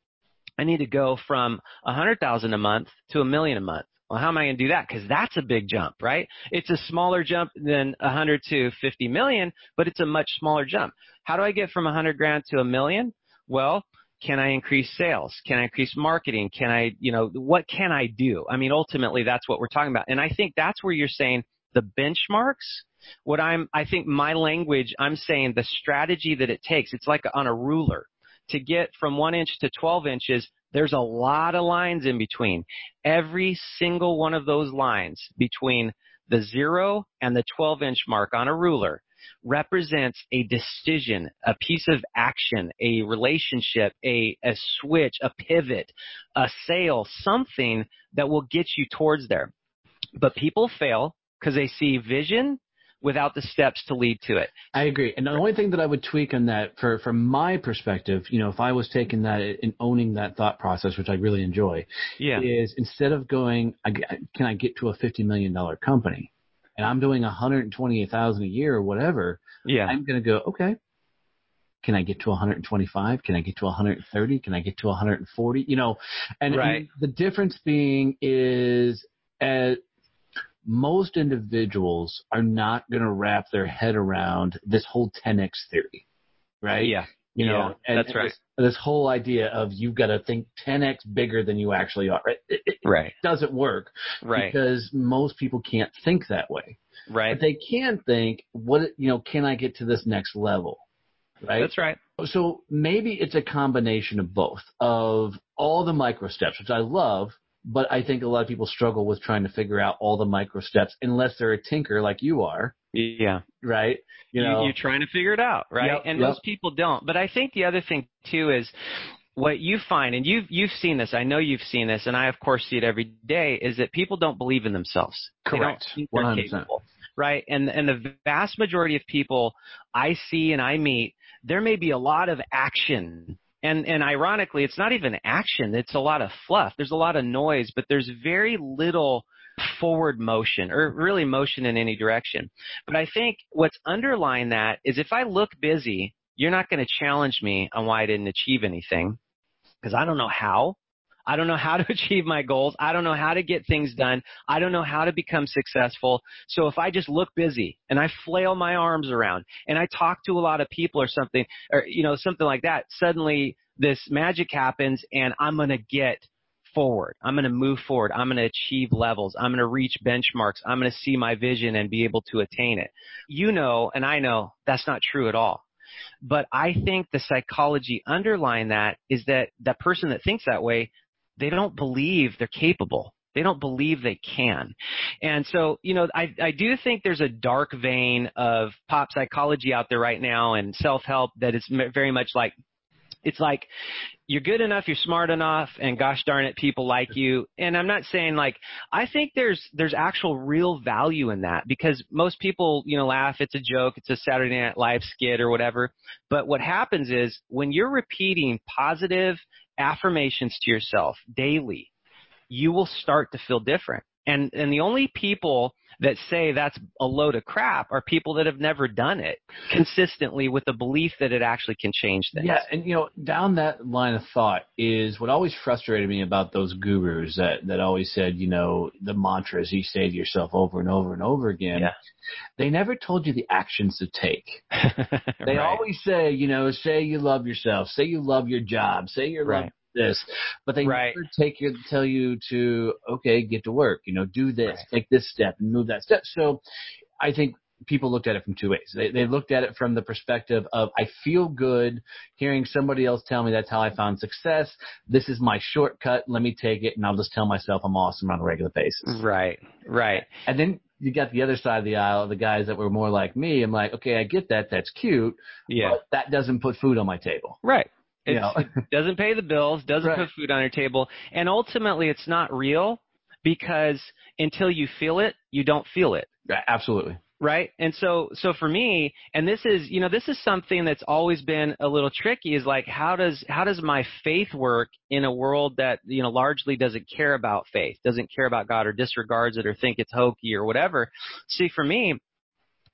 I need to go from a hundred thousand a month to a million a month. Well, how am I going to do that? Because that's a big jump, right? It's a smaller jump than a hundred to fifty million, but it's a much smaller jump. How do I get from a hundred grand to a million? Well, can I increase sales? Can I increase marketing? Can I, you know, what can I do? I mean, ultimately, that's what we're talking about. And I think that's where you're saying the benchmarks. What I'm, I think my language, I'm saying the strategy that it takes. It's like on a ruler to get from one inch to 12 inches. There's a lot of lines in between. Every single one of those lines between the zero and the 12 inch mark on a ruler represents a decision, a piece of action, a relationship, a, a switch, a pivot, a sale, something that will get you towards there. But people fail because they see vision without the steps to lead to it. I agree. And the only thing that I would tweak on that, for from my perspective, you know, if I was taking that and owning that thought process, which I really enjoy, Yeah. is instead of going, can I get to a fifty million dollar company, and I'm doing one hundred and twenty thousand a year or whatever, Yeah. I'm going to go, okay. Can I get to 125? Can I get to 130? Can I get to 140? You know, and, Right. and the difference being is, uh, most individuals are not going to wrap their head around this whole 10x theory, right? Yeah. You know, Yeah, and, that's and right. This, this whole idea of you've got to think 10x bigger than you actually are. Right? It, it Right. doesn't work Right. because most people can't think that way. Right. But they can think, what you know, can I get to this next level? right? That's right. So maybe it's a combination of both of all the micro steps, which I love, but I think a lot of people struggle with trying to figure out all the micro steps unless they're a tinker like you are, Yeah. right? You You know, you're trying to figure it out, right? Yep, and yep. most people don't. But I think the other thing too is what you find, and you've you've seen this. I know you've seen this, and I of course see it every day. Is that people don't believe in themselves? Correct. 100%. right? And and the vast majority of people I see and I meet, there may be a lot of action. And and ironically, it's not even action. It's a lot of fluff. There's a lot of noise, but there's very little forward motion or really motion in any direction. But I think what's underlying that is if I look busy, you're not going to challenge me on why I didn't achieve anything because I don't know how. I don't know how to achieve my goals. I don't know how to get things done. I don't know how to become successful. So if I just look busy and I flail my arms around and I talk to a lot of people or something, or, you know, something like that, suddenly this magic happens and I'm going to get forward. I'm going to move forward. I'm going to achieve levels. I'm going to reach benchmarks. I'm going to see my vision and be able to attain it. You know, and I know that's not true at all. But I think the psychology underlying that is that that person that thinks that way, they don't believe they're capable. They don't believe they can. And so, you know, I, I do think there's a dark vein of pop psychology out there right now and self-help that is very much like, it's like you're good enough, you're smart enough, and gosh darn it, people like you. And I'm not saying like I think there's there's actual real value in that because most people, you know, laugh, it's a joke, it's a Saturday Night Live skit or whatever. But what happens is when you're repeating positive affirmations to yourself daily, you will start to feel different. And and the only people that say that's a load of crap are people that have never done it consistently with the belief that it actually can change things. Yeah, and you know, down that line of thought is what always frustrated me about those gurus that that always said, you know, the mantras you say to yourself over and over and over again. Yeah. They never told you the actions to take. They Right. always say, you know, say you love yourself, say you love your job, say you're Right. This, but they Right. never take you tell you to okay, get to work, you know, do this, Right. take this step, and move that step. So, I think people looked at it from two ways. They, they looked at it from the perspective of I feel good hearing somebody else tell me that's how I found success. This is my shortcut. Let me take it, and I'll just tell myself I'm awesome on a regular basis. Right, right. And then you got the other side of the aisle, the guys that were more like me. I'm like, okay, I get that. That's cute. Yeah. But that doesn't put food on my table. Right. It's- know? it doesn't pay the bills, doesn't Right. put food on your table, and ultimately it's not real because until you feel it, you don't feel it. Absolutely. right and so so for me and this is you know this is something that's always been a little tricky is like how does how does my faith work in a world that you know largely doesn't care about faith doesn't care about god or disregards it or think it's hokey or whatever see for me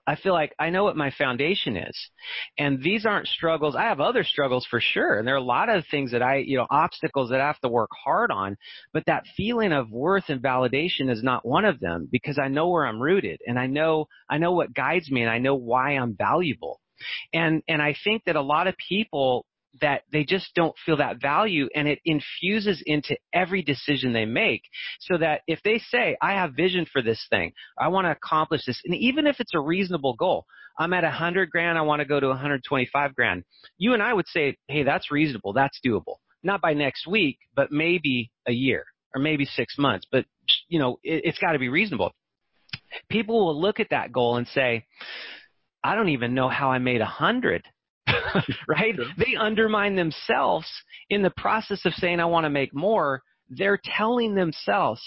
I feel like I know what my foundation is. And these aren't struggles. I have other struggles for sure. And there are a lot of things that I, you know, obstacles that I have to work hard on. But that feeling of worth and validation is not one of them because I know where I'm rooted and I know, I know what guides me and I know why I'm valuable. And, and I think that a lot of people that they just don't feel that value and it infuses into every decision they make so that if they say i have vision for this thing. I want to accomplish this and even if it's a reasonable goal i'm at a 100 grand i want to go to 125 grand you and i would say hey that's reasonable that's doable. Not by next week but maybe a year or maybe six months but you know it, it's got to be reasonable. People will look at that goal and say i don't even know how i made a hundred right? Sure. They undermine themselves in the process of saying, I want to make more. They're telling themselves,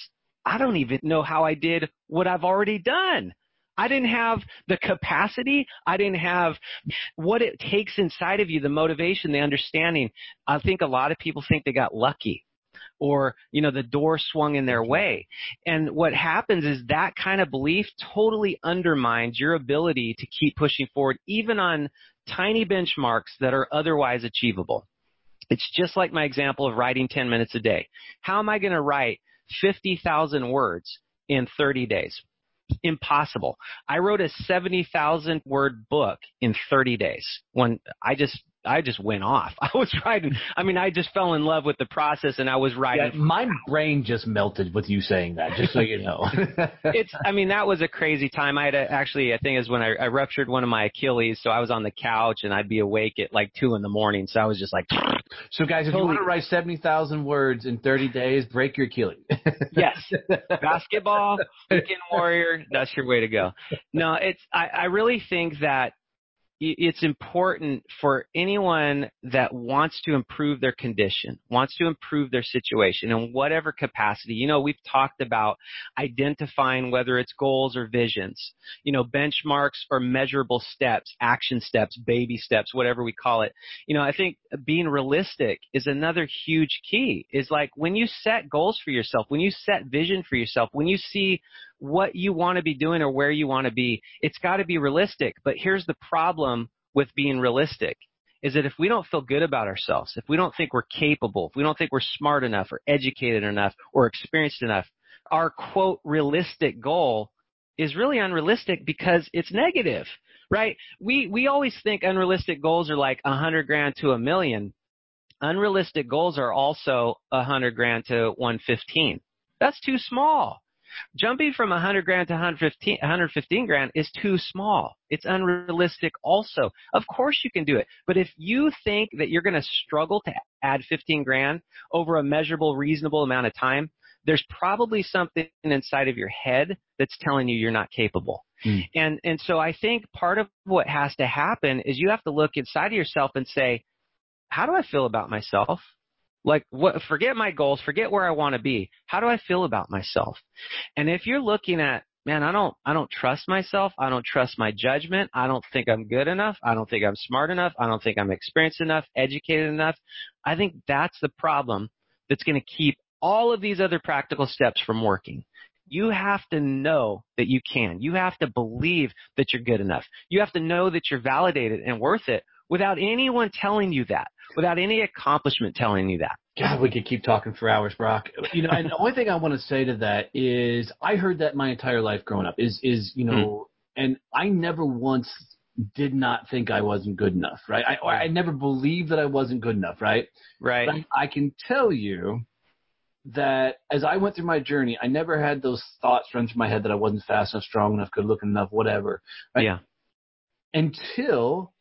I don't even know how I did what I've already done. I didn't have the capacity. I didn't have what it takes inside of you, the motivation, the understanding. I think a lot of people think they got lucky or, you know, the door swung in their way. And what happens is that kind of belief totally undermines your ability to keep pushing forward, even on tiny benchmarks that are otherwise achievable. It's just like my example of writing 10 minutes a day. How am I going to write 50,000 words in 30 days? Impossible. I wrote a 70,000 word book in 30 days when I just I just went off. I was writing. I mean, I just fell in love with the process, and I was writing. Yeah, my brain just melted with you saying that. Just so you know, it's. I mean, that was a crazy time. I had a, actually, I think, is when I, I ruptured one of my Achilles, so I was on the couch and I'd be awake at like two in the morning. So I was just like. So guys, if totally. you want to write seventy thousand words in thirty days, break your Achilles. yes, basketball, weekend warrior. That's your way to go. No, it's. I, I really think that it's important for anyone that wants to improve their condition, wants to improve their situation in whatever capacity. You know, we've talked about identifying whether it's goals or visions, you know, benchmarks or measurable steps, action steps, baby steps, whatever we call it. You know, I think being realistic is another huge key is like when you set goals for yourself, when you set vision for yourself, when you see what you want to be doing or where you want to be, it's got to be realistic. But here's the problem with being realistic is that if we don't feel good about ourselves, if we don't think we're capable, if we don't think we're smart enough or educated enough or experienced enough, our quote realistic goal is really unrealistic because it's negative, right? We, we always think unrealistic goals are like a hundred grand to a million. Unrealistic goals are also a hundred grand to 115. That's too small. Jumping from 100 grand to 115, 115 grand is too small. It's unrealistic also. Of course you can do it. But if you think that you're going to struggle to add 15 grand over a measurable, reasonable amount of time, there's probably something inside of your head that's telling you you're not capable. Mm. And, and so I think part of what has to happen is you have to look inside of yourself and say, how do I feel about myself? Like what, forget my goals, forget where I want to be. How do I feel about myself? And if you're looking at, man, I don't, I don't trust myself. I don't trust my judgment. I don't think I'm good enough. I don't think I'm smart enough. I don't think I'm experienced enough, educated enough. I think that's the problem that's going to keep all of these other practical steps from working. You have to know that you can. You have to believe that you're good enough. You have to know that you're validated and worth it without anyone telling you that without any accomplishment telling you that. God, we could keep talking for hours, Brock. You know, and the only thing I want to say to that is I heard that my entire life growing up is is you know, mm. and I never once did not think I wasn't good enough, right? I I never believed that I wasn't good enough, right? Right. But I, I can tell you that as I went through my journey, I never had those thoughts run through my head that I wasn't fast enough, strong enough, good looking enough, whatever. Right? Yeah. Until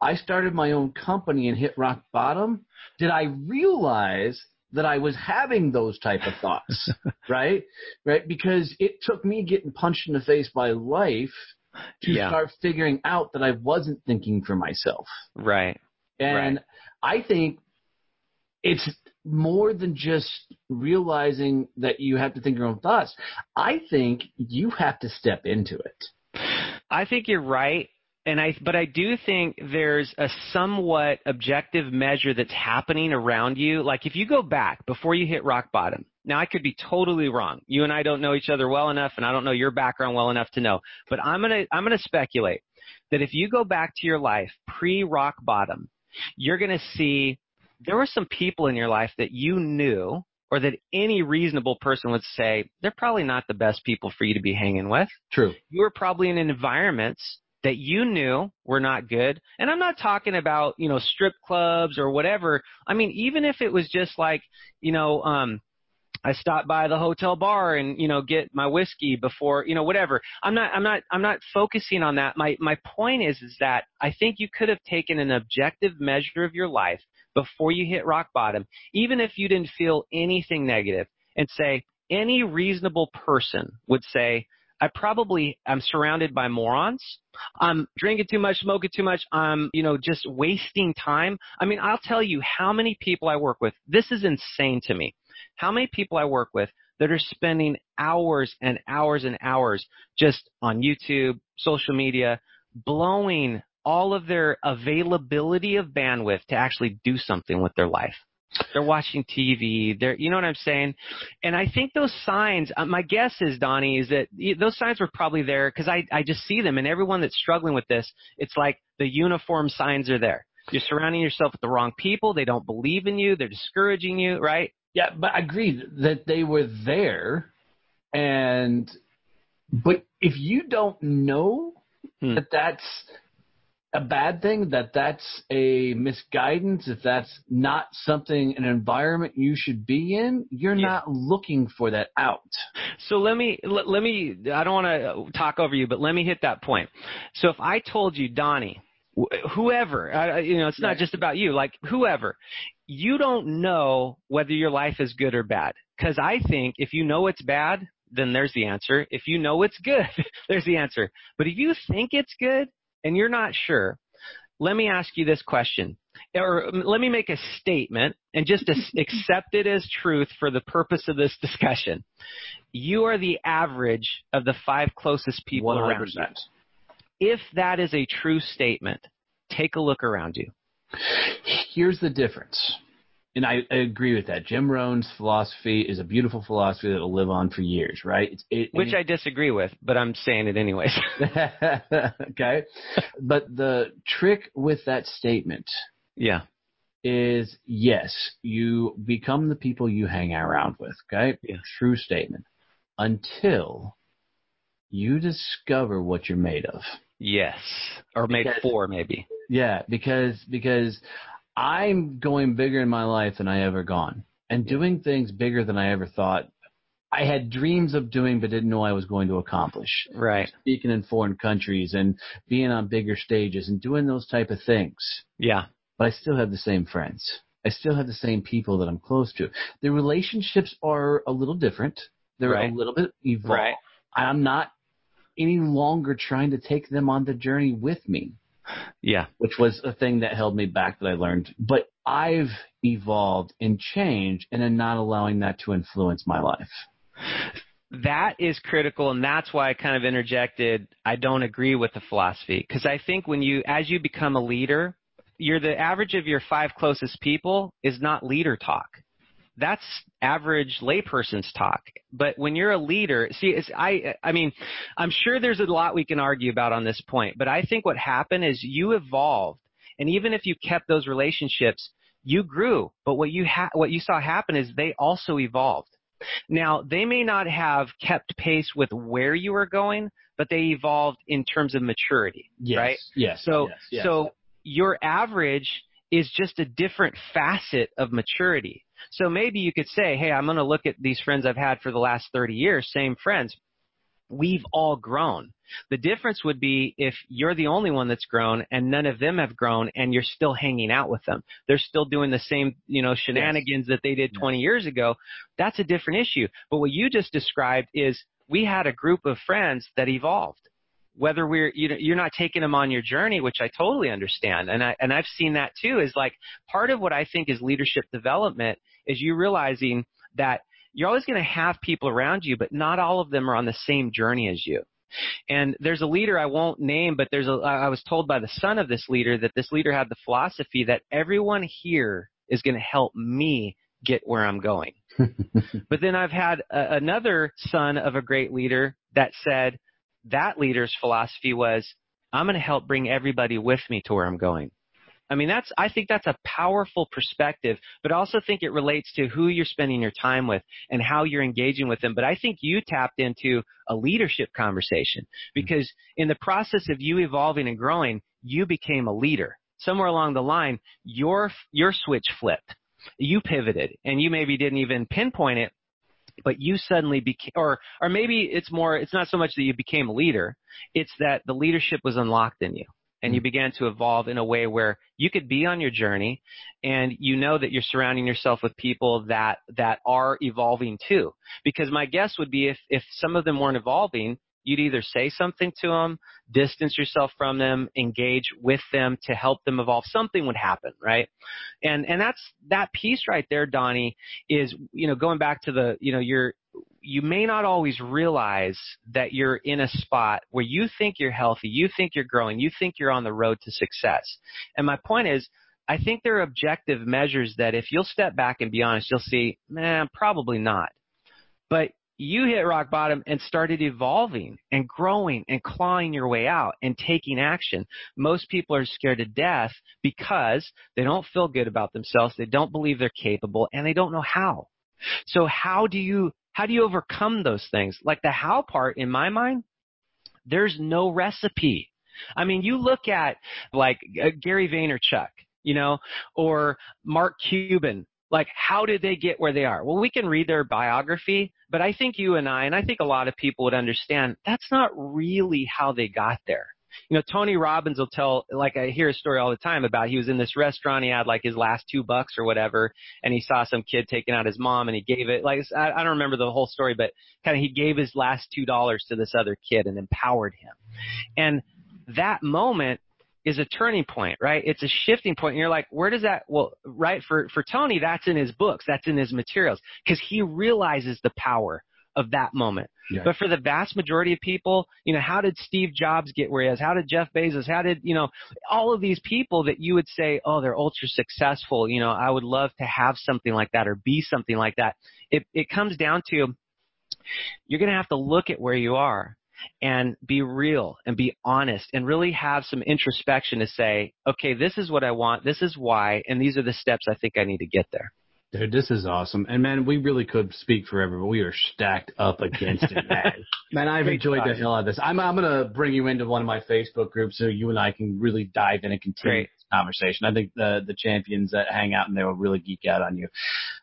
I started my own company and hit rock bottom, did I realize that I was having those type of thoughts, right? Right? Because it took me getting punched in the face by life to yeah. start figuring out that I wasn't thinking for myself. Right. And right. I think it's more than just realizing that you have to think your own thoughts. I think you have to step into it. I think you're right I, but I do think there's a somewhat objective measure that's happening around you. Like if you go back before you hit rock bottom, now I could be totally wrong. You and I don't know each other well enough and I don't know your background well enough to know, but I'm going to, I'm going to speculate that if you go back to your life pre rock bottom, you're going to see there were some people in your life that you knew or that any reasonable person would say they're probably not the best people for you to be hanging with. True. You were probably in environments that you knew were not good. And I'm not talking about, you know, strip clubs or whatever. I mean, even if it was just like, you know, um, I stop by the hotel bar and, you know, get my whiskey before, you know, whatever. I'm not, I'm not, I'm not focusing on that. My, my point is, is that I think you could have taken an objective measure of your life before you hit rock bottom, even if you didn't feel anything negative and say, any reasonable person would say, I probably am surrounded by morons. I'm drinking too much, smoking too much. I'm, you know, just wasting time. I mean, I'll tell you how many people I work with. This is insane to me. How many people I work with that are spending hours and hours and hours just on YouTube, social media, blowing all of their availability of bandwidth to actually do something with their life. They're watching TV. They're, you know what I'm saying? And I think those signs, uh, my guess is, Donnie, is that those signs were probably there because I, I just see them. And everyone that's struggling with this, it's like the uniform signs are there. You're surrounding yourself with the wrong people. They don't believe in you. They're discouraging you, right? Yeah, but I agree that they were there. And, but if you don't know hmm. that that's a bad thing, that that's a misguidance, if that's not something, an environment you should be in, you're Yeah. not looking for that out. So let me let, let me I don't want to talk over you, but let me hit that point. So if I told you, Donnie, wh- whoever, I- you know, it's not Right. just about you, like whoever, you don't know whether your life is good or bad. Because I think if you know it's bad, then there's the answer. If you know it's good, there's the answer. But if you think it's good and you're not sure, let me ask you this question. Or let me make a statement and just accept it as truth for the purpose of this discussion. You are the average of the five closest people around you. 100%. If that is a true statement, take a look around you. Here's the difference. And I, I agree with that. Jim Rohn's philosophy is a beautiful philosophy that will live on for years, right? It's, it, Which I disagree with, but I'm saying it anyways. okay. But the trick with that statement yeah. is yes, you become the people you hang around with. Okay. Yeah. True statement. Until you discover what you're made of. Yes. Or made Because- four, maybe. Yeah, because because I'm going bigger in my life than I ever gone, and doing things bigger than I ever thought. I had dreams of doing, but didn't know I was going to accomplish. Right. Speaking in foreign countries and being on bigger stages and doing those type of things. Yeah. But I still have the same friends. I still have the same people that I'm close to. The relationships are a little different. They're Right. a little bit evolved. Right. I'm not any longer trying to take them on the journey with me Yeah. which was a thing that held me back that I learned. But I've evolved and changed and am not allowing that to influence my life. that is critical and that's why I kind of interjected I don't agree with the philosophy because I think when you as you become a leader you're the average of your five closest people is not leader talk that's average layperson's talk but when you're a leader see it's, I I mean I'm sure there's a lot we can argue about on this point but I think what happened is you evolved and even if you kept those relationships you grew but what you ha- what you saw happen is they also evolved now, they may not have kept pace with where you were going, but they evolved in terms of maturity, Yes. right? Yes. So, yes, yes. so your average is just a different facet of maturity. So maybe you could say, hey, I'm going to look at these friends I've had for the last 30 years, same friends. We've all grown. The difference would be if you're the only one that's grown and none of them have grown and you're still hanging out with them. They're still doing the same, you know, shenanigans that they did Yes. 20 years ago. That's a different issue. But what you just described is we had a group of friends that evolved. Whether we're, you know, you're not taking them on your journey, which I totally understand. And I, and I've seen that too is like part of what I think is leadership development is you realizing that you're always going to have people around you, but not all of them are on the same journey as you. And there's a leader I won't name, but there's a, I was told by the son of this leader that this leader had the philosophy that everyone here is going to help me get where I'm going. but then I've had a, another son of a great leader that said that leader's philosophy was, I'm going to help bring everybody with me to where I'm going. I mean, that's, I think that's a powerful perspective, but I also think it relates to who you're spending your time with and how you're engaging with them. But I think you tapped into a leadership conversation mm-hmm. because in the process of you evolving and growing, you became a leader. Somewhere along the line, your, your switch flipped. You pivoted and you maybe didn't even pinpoint it, but you suddenly became, or, or maybe it's more, it's not so much that you became a leader, it's that the leadership was unlocked in you. And you mm. began to evolve in a way where you could be on your journey and you know that you're surrounding yourself with people that that are evolving too. Because my guess would be if if some of them weren't evolving you'd either say something to them distance yourself from them engage with them to help them evolve something would happen right and and that's that piece right there donnie is you know going back to the you know you're you may not always realize that you're in a spot where you think you're healthy, you think you're growing, you think you're on the road to success. And my point is, I think there are objective measures that if you'll step back and be honest, you'll see, man, probably not. But you hit rock bottom and started evolving and growing and clawing your way out and taking action. Most people are scared to death because they don't feel good about themselves, they don't believe they're capable, and they don't know how. So how do you how do you overcome those things? Like the how part in my mind, there's no recipe. I mean, you look at like uh, Gary Vaynerchuk, you know, or Mark Cuban. Like, how did they get where they are? Well, we can read their biography, but I think you and I, and I think a lot of people would understand that's not really how they got there you know, Tony Robbins will tell, like I hear a story all the time about he was in this restaurant, he had like his last two bucks or whatever, and he saw some kid taking out his mom and he gave it, like, I, I don't remember the whole story, but kind of he gave his last two dollars to this other kid and empowered him. And that moment is a turning point, right? It's a shifting point. And you're like, where does that, well, right, for, for Tony, that's in his books, that's in his materials, because he realizes the power of that moment. Yeah. But for the vast majority of people, you know, how did Steve Jobs get where he is? How did Jeff Bezos? How did, you know, all of these people that you would say, oh, they're ultra successful. You know, I would love to have something like that or be something like that. It, it comes down to you're going to have to look at where you are and be real and be honest and really have some introspection to say, okay, this is what I want. This is why. And these are the steps I think I need to get there. Dude, this is awesome. And man, we really could speak forever, but we are stacked up against it, man. man, I've enjoyed the hell out of this. I'm I'm gonna bring you into one of my Facebook groups so you and I can really dive in and continue Great. this conversation. I think the the champions that hang out and they will really geek out on you.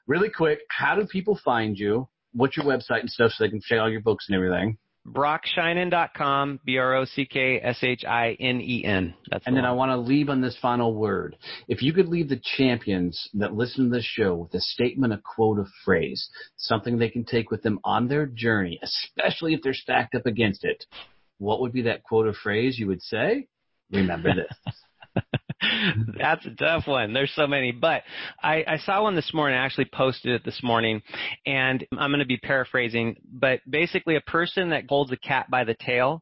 Really quick, how do people find you? What's your website and stuff so they can check all your books and everything? brockshinen.com, B-R-O-C-K-S-H-I-N-E-N. That's and then one. I want to leave on this final word. If you could leave the champions that listen to this show with a statement, a quote, a phrase, something they can take with them on their journey, especially if they're stacked up against it, what would be that quote or phrase you would say? Remember this. That's a tough one. There's so many, but I, I saw one this morning. I actually posted it this morning, and I'm going to be paraphrasing, but basically, a person that holds a cat by the tail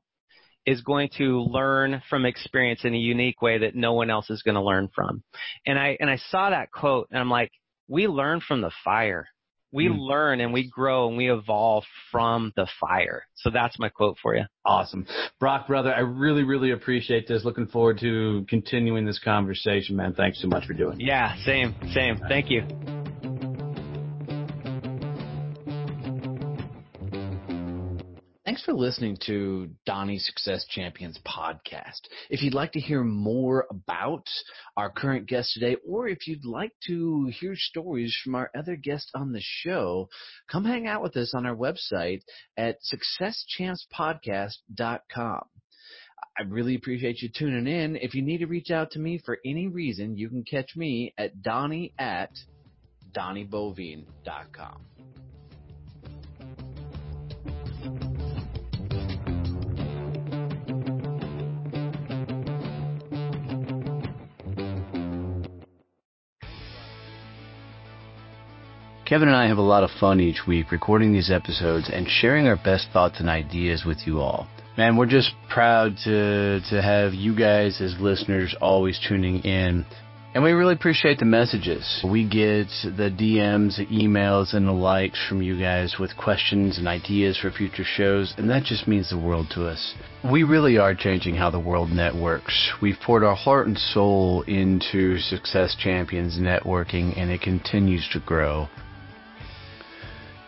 is going to learn from experience in a unique way that no one else is going to learn from. And I and I saw that quote, and I'm like, we learn from the fire we mm. learn and we grow and we evolve from the fire. So that's my quote for you. Awesome. Brock, brother, I really, really appreciate this. Looking forward to continuing this conversation, man. Thanks so much for doing it. Yeah, same, same. Thank you. Thanks for listening to Donnie Success Champions podcast. If you'd like to hear more about our current guest today, or if you'd like to hear stories from our other guests on the show, come hang out with us on our website at successchampspodcast.com. I really appreciate you tuning in. If you need to reach out to me for any reason, you can catch me at Donnie at DonnieBoivin.com. Kevin and I have a lot of fun each week recording these episodes and sharing our best thoughts and ideas with you all. Man, we're just proud to to have you guys as listeners always tuning in. And we really appreciate the messages. We get the DMs, emails, and the likes from you guys with questions and ideas for future shows, and that just means the world to us. We really are changing how the world networks. We've poured our heart and soul into Success Champions networking, and it continues to grow.